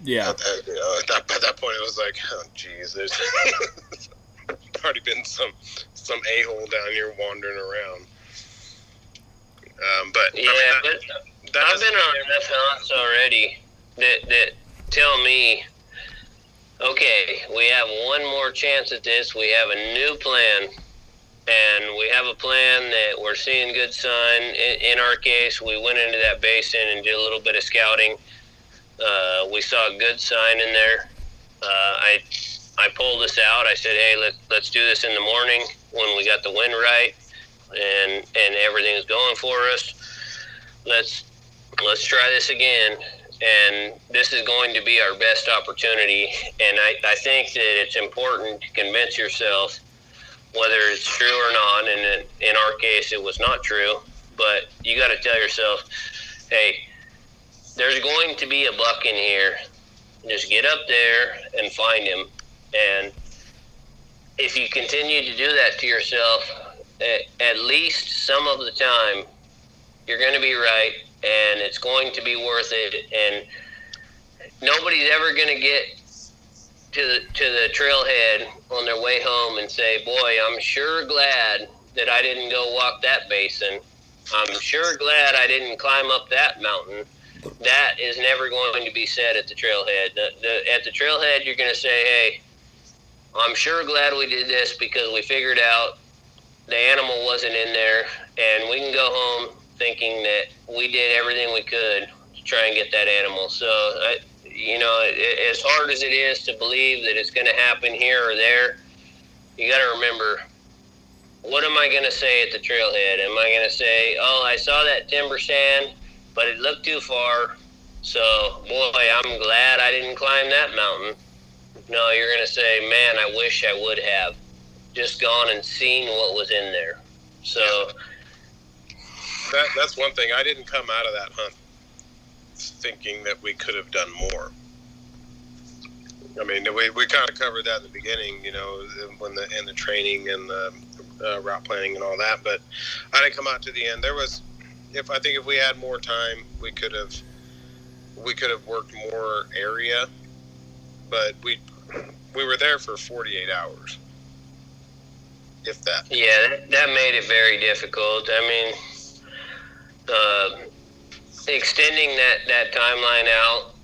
Yeah. At, that, you know, at that, at that point, it was like, oh, geez, there's (laughs) already been some some a hole down here wandering around. Um, but yeah, I mean, that, but that I've been on enough hunts already that that tell me, okay, we have one more chance at this. We have a new plan, and we have a plan that we're seeing good sign. In, in our case, we went into that basin and did a little bit of scouting. Uh, we saw a good sign in there. Uh, I I pulled this out. I said, "Hey, let, let's do this in the morning when we got the wind right and and everything's going for us. Let's let's try this again." And this is going to be our best opportunity. And I, I think that it's important to convince yourself whether it's true or not. And in our case, it was not true. But you got to tell yourself, hey, there's going to be a buck in here. Just get up there and find him. And if you continue to do that to yourself, at least some of the time, you're going to be right and it's going to be worth it. And nobody's ever going to get to the, to the trailhead on their way home and say, Boy, I'm sure glad that I didn't go walk that basin. I'm sure glad I didn't climb up that mountain that is never going to be said at the trailhead. The, the, at the trailhead, you're going to say, hey, I'm sure glad we did this because we figured out the animal wasn't in there, and we can go home thinking that we did everything we could to try and get that animal. So, I, you know, it, as hard as it is to believe that it's going to happen here or there, you got to remember what am I going to say at the trailhead? Am I going to say, oh, I saw that timber stand? But it looked too far. So, boy, I'm glad I didn't climb that mountain. No, you're going to say, man, I wish I would have just gone and seen what was in there. So, that, that's one thing. I didn't come out of that hunt thinking that we could have done more. I mean, we, we kind of covered that in the beginning, you know, when the in the training and the uh, route planning and all that. But I didn't come out to the end. There was if I think if we had more time, we could have we could have worked more area, but we we were there for 48 hours, if that. Yeah, that, made it very difficult. I mean, uh, extending that that timeline out,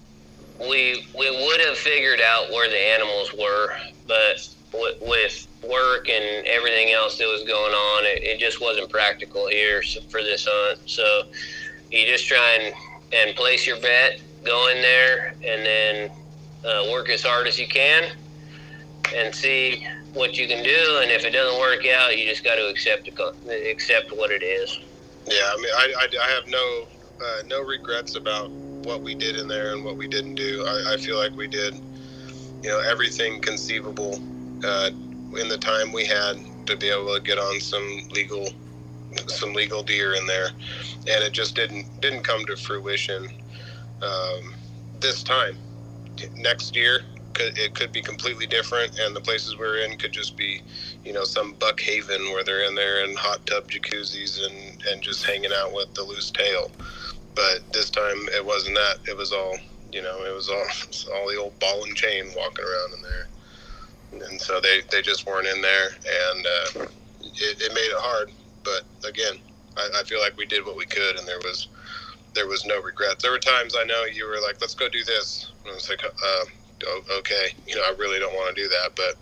we we would have figured out where the animals were, but with, with work and everything else that was going on, it, it just wasn't practical here for this hunt. So you just try and, and place your bet, go in there, and then uh, work as hard as you can and see what you can do. And if it doesn't work out, you just got to accept accept what it is. Yeah, I mean, I, I, I have no uh, no regrets about what we did in there and what we didn't do. I, I feel like we did, you know, everything conceivable uh, in the time we had to be able to get on some legal some legal deer in there, and it just didn't didn't come to fruition um, this time. Next year, it could be completely different, and the places we're in could just be, you know, some buck haven where they're in there in hot tub jacuzzis and and just hanging out with the loose tail. But this time, it wasn't that. It was all, you know, it was all (laughs) all the old ball and chain walking around in there and so they, they just weren't in there, and uh, it, it, made it hard. But again, I, I, feel like we did what we could, and there was there was no regrets. There were times I know you were like, "Let's go do this," and I was like, uh, okay, you know, I really don't want to do that. But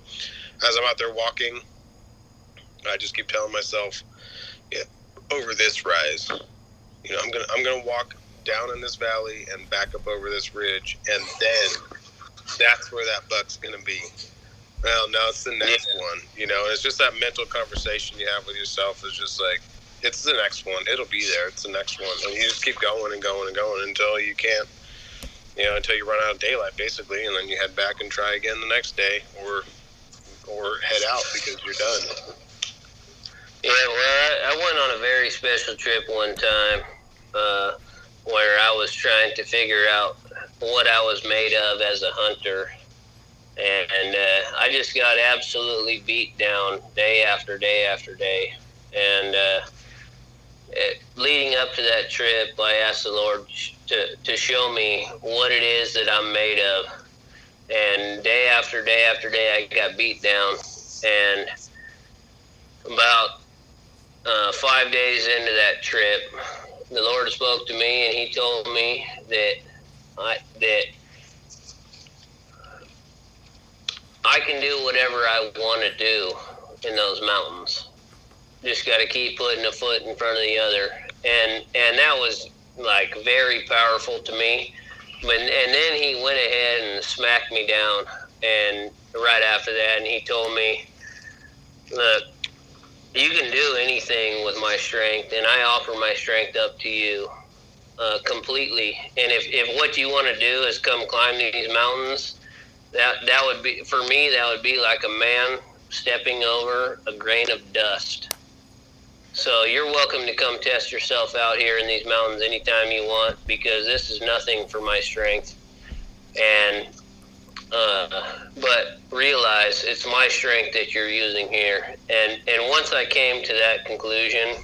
as I'm out there walking, I just keep telling myself, yeah, over this rise, you know, I'm gonna I'm gonna walk down in this valley and back up over this ridge, and then that's where that buck's gonna be. Well, no, it's the next yeah. one, you know. It's just that mental conversation you have with yourself. Is just like, it's the next one. It'll be there. It's the next one, and you just keep going and going and going until you can't, you know, until you run out of daylight, basically, and then you head back and try again the next day, or or head out because you're done. Yeah, well, I, I went on a very special trip one time uh, where I was trying to figure out what I was made of as a hunter. And uh, I just got absolutely beat down day after day after day. And uh, it, leading up to that trip, I asked the Lord to, to show me what it is that I'm made of. And day after day after day, I got beat down. And about uh, five days into that trip, the Lord spoke to me and He told me that I that I can do whatever I want to do in those mountains. Just got to keep putting a foot in front of the other, and and that was like very powerful to me. But, and then he went ahead and smacked me down, and right after that, and he told me, "Look, you can do anything with my strength, and I offer my strength up to you uh, completely. And if, if what you want to do is come climb these mountains, that that would be for me. That would be like a man stepping over a grain of dust. So you're welcome to come test yourself out here in these mountains anytime you want, because this is nothing for my strength. And uh, but realize it's my strength that you're using here. And and once I came to that conclusion,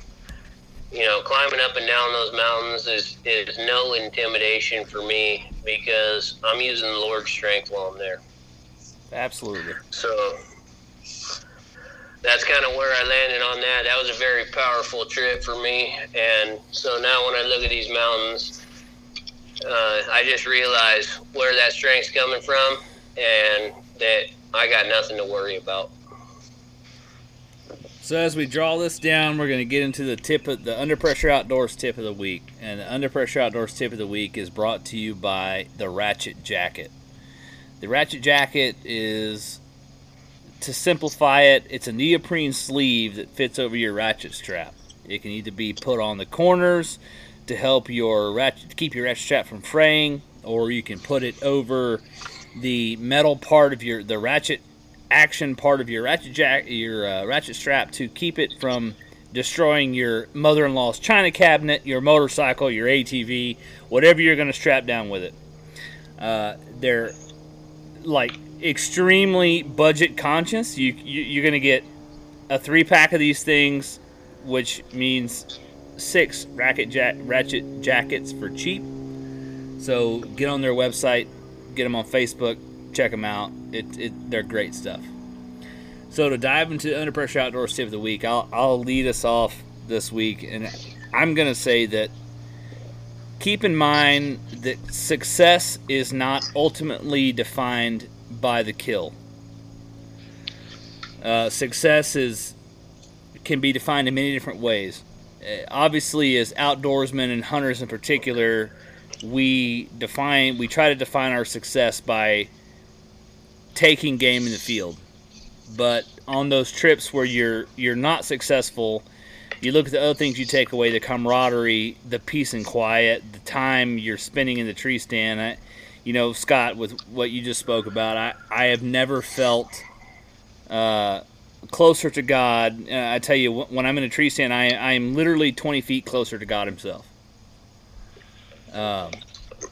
you know, climbing up and down those mountains is is no intimidation for me because I'm using the Lord's strength while I'm there. Absolutely. So that's kind of where I landed on that. That was a very powerful trip for me, and so now when I look at these mountains, uh, I just realize where that strength's coming from and that I got nothing to worry about. So as we draw this down, we're going to get into the tip of the under pressure outdoors tip of the week, and the under pressure outdoors tip of the week is brought to you by the Ratchet Jacket. The Ratchet Jacket is, to simplify it, it's a neoprene sleeve that fits over your ratchet strap. It can either be put on the corners to help your ratchet keep your ratchet strap from fraying, or you can put it over the metal part of your the ratchet action part of your ratchet jack your uh, ratchet strap to keep it from destroying your mother-in-law's china cabinet, your motorcycle, your ATV, whatever you're going to strap down with it. Uh, they're like extremely budget conscious. You, you are going to get a three pack of these things, which means six racket jack, ratchet jackets for cheap. So get on their website, get them on Facebook, check them out. It, it they're great stuff. So to dive into the Under Pressure Outdoors tip of the week, I'll I'll lead us off this week, and I'm gonna say that keep in mind that success is not ultimately defined by the kill. Uh, success is can be defined in many different ways. Uh, obviously, as outdoorsmen and hunters in particular, we define we try to define our success by taking game in the field. But on those trips where you're you're not successful, you look at the other things you take away: the camaraderie, the peace and quiet, the time you're spending in the tree stand. I, you know, Scott, with what you just spoke about, I I have never felt uh, closer to God. Uh, I tell you, when I'm in a tree stand, I I am literally 20 feet closer to God Himself. Um,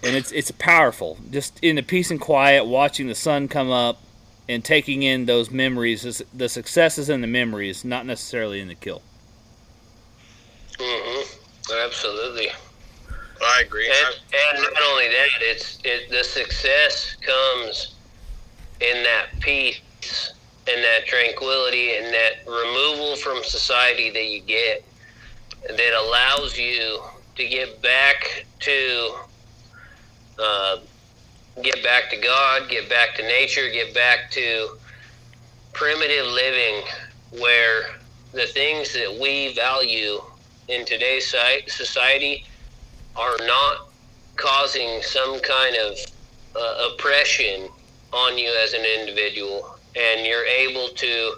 and it's it's powerful. Just in the peace and quiet, watching the sun come up and taking in those memories, the successes and the memories, not necessarily in the kill. Mm-hmm. Absolutely. I agree. And, and not only that, it's it, the success comes in that peace and that tranquility and that removal from society that you get that allows you to get back to uh, get back to God, get back to nature, get back to primitive living where the things that we value in today's society are not causing some kind of uh, oppression on you as an individual and you're able to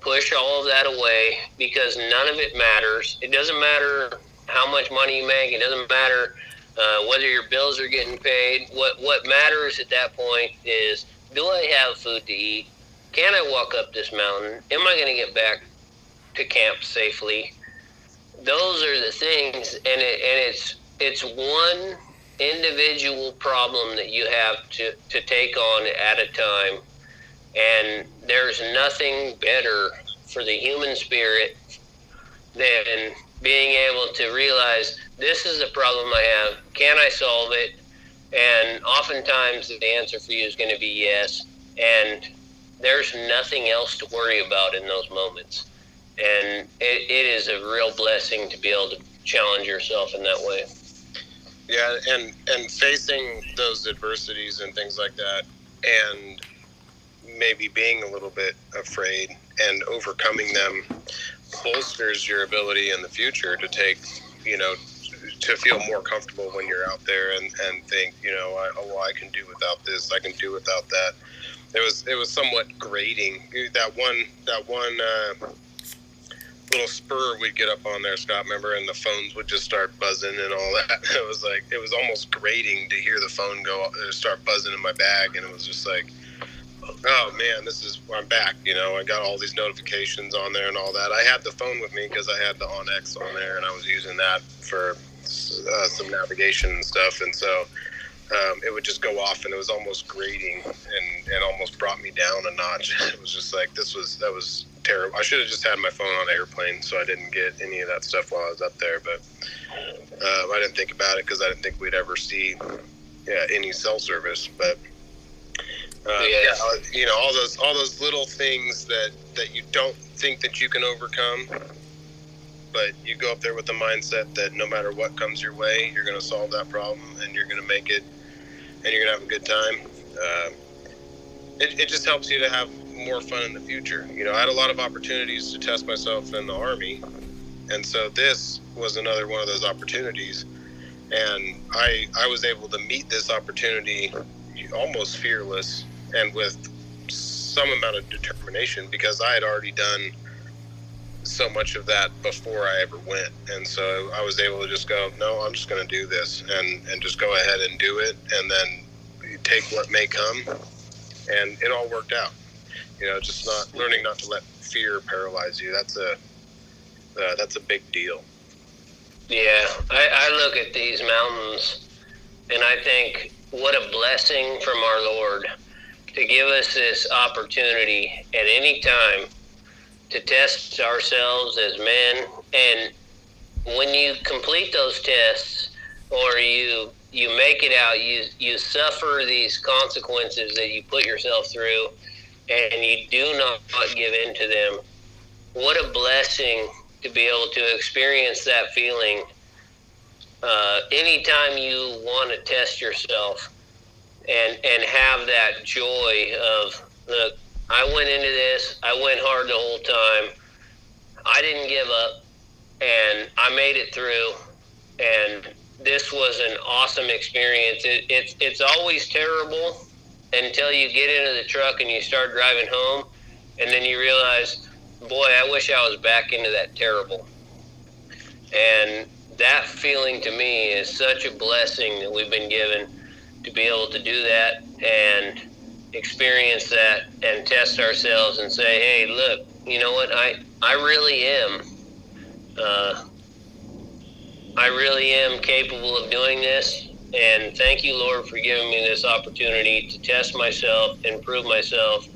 push all of that away because none of it matters. It doesn't matter how much money you make. It doesn't matter uh, whether your bills are getting paid. What what matters at that point is do I have food to eat? Can I walk up this mountain? Am I going to get back to camp safely? Those are the things, and it, and it's it's one individual problem that you have to, to take on at a time. And there's nothing better for the human spirit than being able to realize this is a problem I have. Can I solve it? And oftentimes the answer for you is going to be yes. And there's nothing else to worry about in those moments. And it, it is a real blessing to be able to challenge yourself in that way. Yeah, and and facing those adversities and things like that, and maybe being a little bit afraid and overcoming them bolsters your ability in the future to take, you know, to feel more comfortable when you're out there and, and think, you know, I, oh, I can do without this, I can do without that. It was it was somewhat grating. That one that one uh, little spur we'd get up on there, Scott. Remember, and the phones would just start buzzing and all that. (laughs) It was like it was almost grating to hear the phone go uh, start buzzing in my bag, and it was just like, oh man, this is I'm back. You know, I got all these notifications on there and all that. I had the phone with me because I had the onX on there, and I was using that for uh, some navigation and stuff, and so. Um, it would just go off and it was almost grating and, and almost brought me down a notch. (laughs) It was just like this was that was terrible. I should have just had my phone on airplane, so I didn't get any of that stuff while I was up there. But uh, I didn't think about it because I didn't think we'd ever see yeah, any cell service. But uh, yeah, you know all those all those little things that that you don't think that you can overcome, but you go up there with the mindset that no matter what comes your way, you're going to solve that problem and you're going to make it, and you're going to have a good time. Uh, it, it just helps you to have more fun in the future. You know, I had a lot of opportunities to test myself in the army, and so this was another one of those opportunities. And I I was able to meet this opportunity almost fearless and with some amount of determination because I had already done so much of that before I ever went. And so I was able to just go, no, I'm just going to do this and, and just go ahead and do it and then take what may come. And it all worked out. You know, just not learning not to let fear paralyze you. That's a uh, that's a big deal. Yeah, I, I look at these mountains and I think what a blessing from our Lord to give us this opportunity at any time to test ourselves as men. And when you complete those tests or you you make it out, you you suffer these consequences that you put yourself through and you do not give in to them, what a blessing to be able to experience that feeling uh, anytime you want to test yourself and and have that joy of look i went into this i went hard the whole time. I didn't give up and i made it through and this was an awesome experience. It, it's it's always terrible until you get into the truck and you start driving home, and then you realize, boy, I wish I was back into that terrible. And that feeling to me is such a blessing that we've been given to be able to do that and experience that and test ourselves and say, hey, look, you know what? I, I really am. Uh, I really am capable of doing this and thank you, Lord, for giving me this opportunity to test myself and prove myself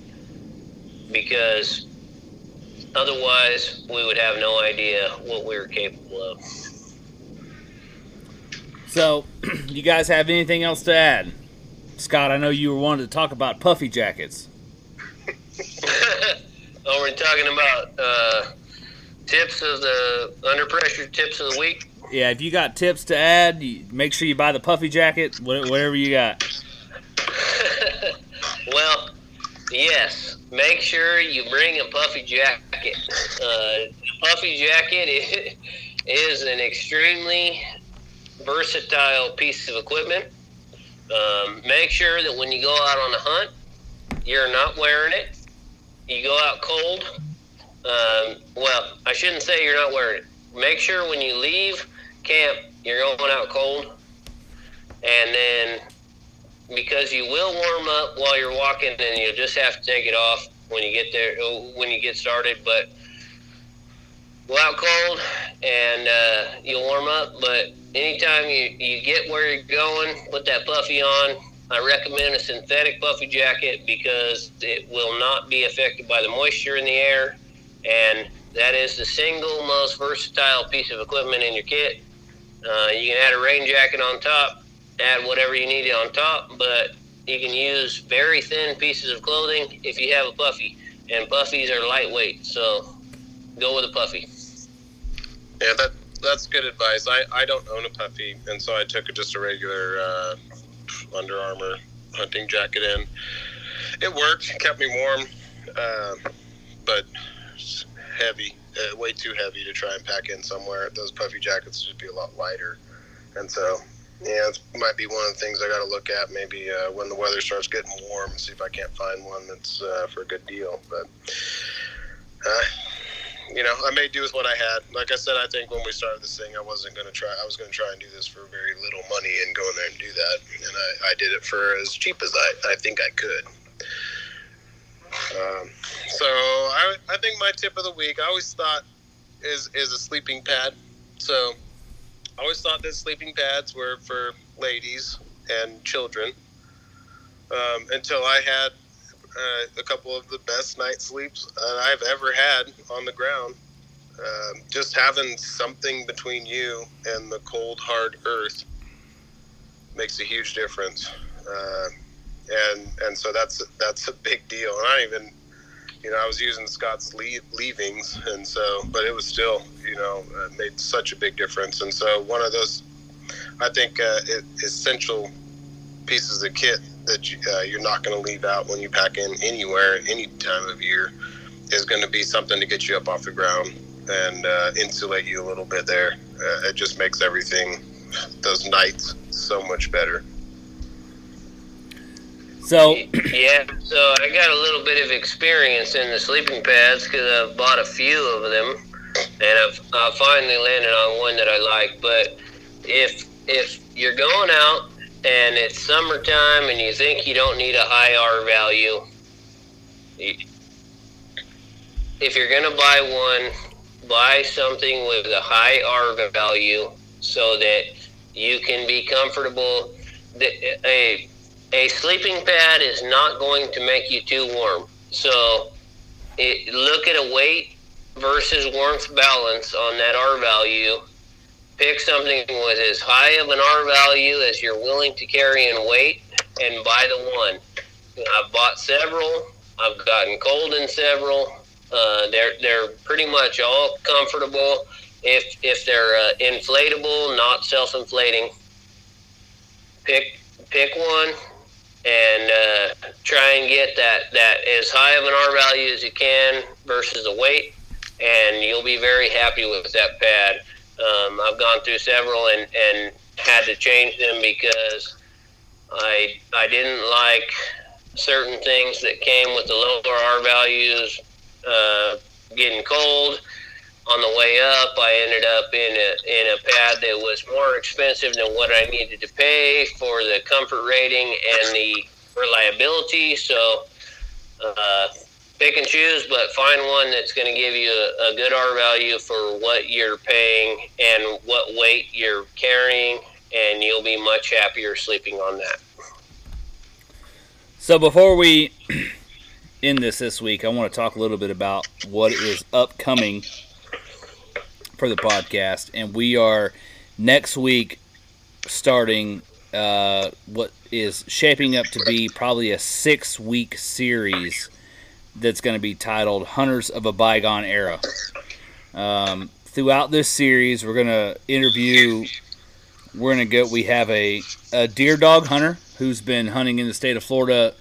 because otherwise we would have no idea what we were capable of. So, (clears throat) you guys have anything else to add? Scott, I know you were wanting to talk about puffy jackets. (laughs) oh, we're talking about uh, tips of the under pressure tips of the week yeah, if you got tips to add, make sure you buy the puffy jacket, whatever you got. (laughs) Well, yes. Make sure you bring a puffy jacket. Uh, puffy jacket (laughs) is an extremely versatile piece of equipment. Um, make sure that when you go out on a hunt, you're not wearing it. You go out cold. Um, well, I shouldn't say you're not wearing it. Make sure when you leave camp, you're going out cold. And then because you will warm up while you're walking, and you'll just have to take it off when you get there, when you get started. But go out cold, and uh, you'll warm up. But anytime you, you get where you're going, put that puffy on. I recommend a synthetic puffy jacket because it will not be affected by the moisture in the air, and that is the single most versatile piece of equipment in your kit. Uh, you can add a rain jacket on top, add whatever you need on top, but you can use very thin pieces of clothing if you have a puffy, and puffies are lightweight, so go with a puffy. Yeah, that that's good advice. I, I don't own a puffy, and so I took just a regular uh, Under Armour hunting jacket in. It worked, kept me warm, uh, but heavy, uh, way too heavy to try and pack in somewhere. Those puffy jackets should be a lot lighter, and so yeah, it might be one of the things I got to look at maybe uh, when the weather starts getting warm see if I can't find one that's uh, for a good deal. But uh, you know, I made do with what I had. Like I said, I think when we started this thing, I wasn't going to try. I was going to try and do this for very little money and go in there and do that. And I, I did it for as cheap as I, I think I could. Um, so I, I think my tip of the week, I always thought is is a sleeping pad. So I always thought that sleeping pads were for ladies and children um, until I had uh, a couple of the best night sleeps I've ever had on the ground. Um, just having something between you and the cold, hard earth makes a huge difference. Uh, and and so that's that's a big deal. And I even, you know, I was using Scott's leave, leavings, and so, but it was still, you know, uh, made such a big difference. And so one of those, I think, uh, it, essential pieces of kit that you, uh, you're not going to leave out when you pack in anywhere, any time of year, is going to be something to get you up off the ground and uh, insulate you a little bit there. Uh, it just makes everything, those nights, so much better. So yeah, so I got a little bit of experience in the sleeping pads because I've bought a few of them, and I've I finally landed on one that I like. But if if you're going out and it's summertime and you think you don't need a high R value, if you're gonna buy one, buy something with a high R value so that you can be comfortable. A a sleeping pad is not going to make you too warm. So it, look at a weight versus warmth balance on that R value. Pick something with as high of an R value as you're willing to carry in weight and buy the one. I've bought several. I've gotten cold in several. Uh, they're they're pretty much all comfortable. If if they're uh, inflatable, not self-inflating, pick pick one and uh, try and get that, that as high of an R value as you can versus the weight, and you'll be very happy with that pad. Um, I've gone through several and, and had to change them because I I didn't like certain things that came with the lower R values uh, getting cold on the way up, I ended up in a in a pad that was more expensive than what I needed to pay for the comfort rating and the reliability. So uh, pick and choose, but find one that's going to give you a, a good R value for what you're paying and what weight you're carrying, and you'll be much happier sleeping on that. So before we (clears throat) end this this week, I want to talk a little bit about what is upcoming for the podcast, and we are next week starting uh, what is shaping up to be probably a six week series that's going to be titled Hunters of a Bygone Era. Um, throughout this series, we're going to interview. We're going to go. We have a, a deer dog hunter who's been hunting in the state of Florida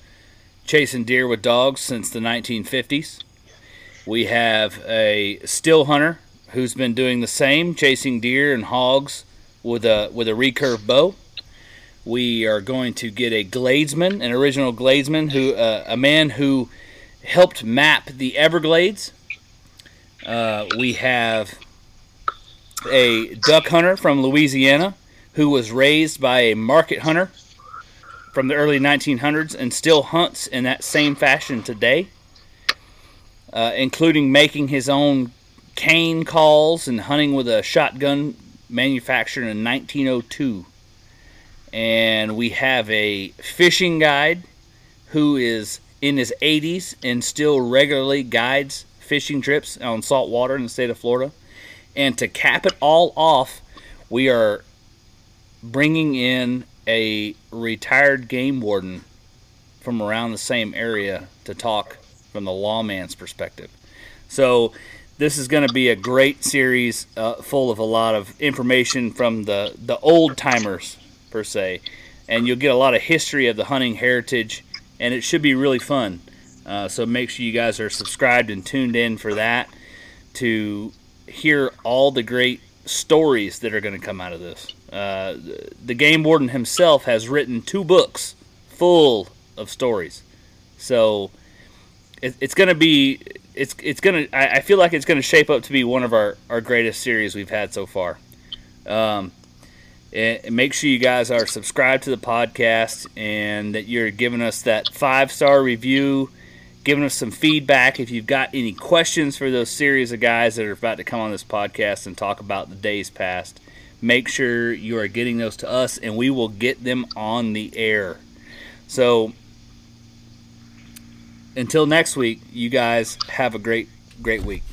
chasing deer with dogs since the 1950s. We have a still hunter who's been doing the same, chasing deer and hogs with a with a recurve bow. We are going to get a gladesman, an original gladesman, who uh, a man who helped map the Everglades. Uh, we have a duck hunter from Louisiana who was raised by a market hunter from the early 1900s and still hunts in that same fashion today, uh, including making his own cane calls and hunting with a shotgun manufactured in 1902. And we have a fishing guide who is in his 80s and still regularly guides fishing trips on salt water in the state of Florida. And to cap it all off, we are bringing in a retired game warden from around the same area to talk from the lawman's perspective. So this is going to be a great series uh, full of a lot of information from the, the old timers, per se. And you'll get a lot of history of the hunting heritage, and it should be really fun. Uh, so make sure you guys are subscribed and tuned in for that to hear all the great stories that are going to come out of this. Uh, the game warden himself has written two books full of stories. So it, it's going to be it's it's gonna. I, I feel like it's gonna shape up to be one of our our greatest series we've had so far. Um, and make sure you guys are subscribed to the podcast and that you're giving us that five star review, giving us some feedback. If you've got any questions for those series of guys that are about to come on this podcast and talk about the days past, make sure you are getting those to us and we will get them on the air. So until next week, you guys have a great, great week.